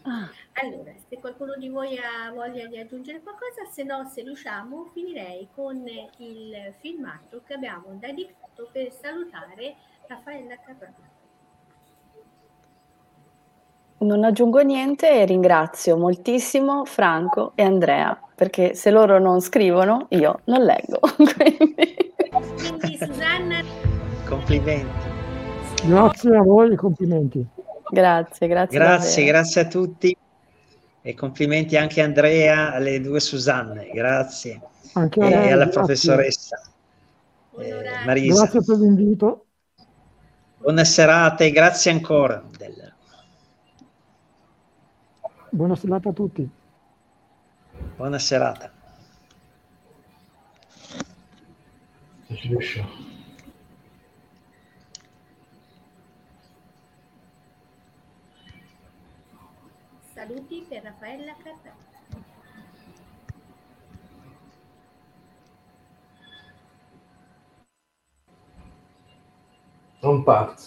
Speaker 1: Ah, allora, se qualcuno di voi ha voglia di aggiungere qualcosa, se no, se riusciamo, finirei con il filmato che abbiamo dedicato per salutare Raffaella Carrara.
Speaker 4: Non aggiungo niente e ringrazio moltissimo Franco e Andrea, perché se loro non scrivono, io non leggo.
Speaker 1: Quindi, Quindi Susanna...
Speaker 3: Complimenti.
Speaker 5: Grazie a voi complimenti.
Speaker 4: Grazie, grazie.
Speaker 3: Grazie, davvero. grazie a tutti e complimenti anche a Andrea, alle due Susanne, grazie. Anche a lei, e alla grazie. professoressa
Speaker 5: eh, Marisa. Grazie per l'invito.
Speaker 3: Buona serata e grazie ancora. Del...
Speaker 5: Buona serata a tutti.
Speaker 3: Buona serata.
Speaker 6: Ci.
Speaker 1: Saluti per Raffaella Carrà.
Speaker 6: Non parti.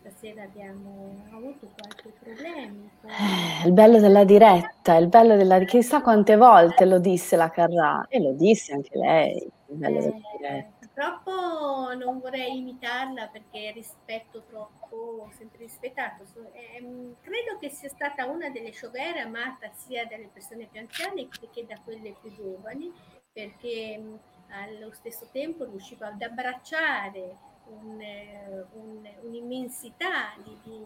Speaker 1: Stasera abbiamo avuto qualche problema.
Speaker 4: Eh, il bello della diretta, il bello della... chissà quante volte lo disse la Carrà e lo disse anche lei, il bello eh, della diretta
Speaker 1: purtroppo non vorrei imitarla perché rispetto troppo, sempre rispettato. Eh, credo che sia stata una delle showgirl amata sia dalle persone più anziane che da quelle più giovani, perché mh, allo stesso tempo riusciva ad abbracciare un, eh, un, un'immensità di, di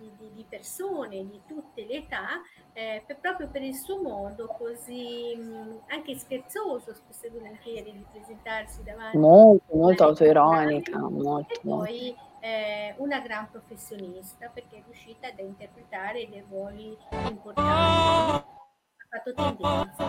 Speaker 1: di, di, di, persone di tutte le età, eh, per, proprio per il suo modo così mh, anche scherzoso, spesso e volentieri, di presentarsi davanti.
Speaker 4: Molto, molto autoironica. Molto,
Speaker 1: e poi eh, una gran professionista perché è riuscita ad interpretare dei ruoli importanti. Ha fatto tendenza.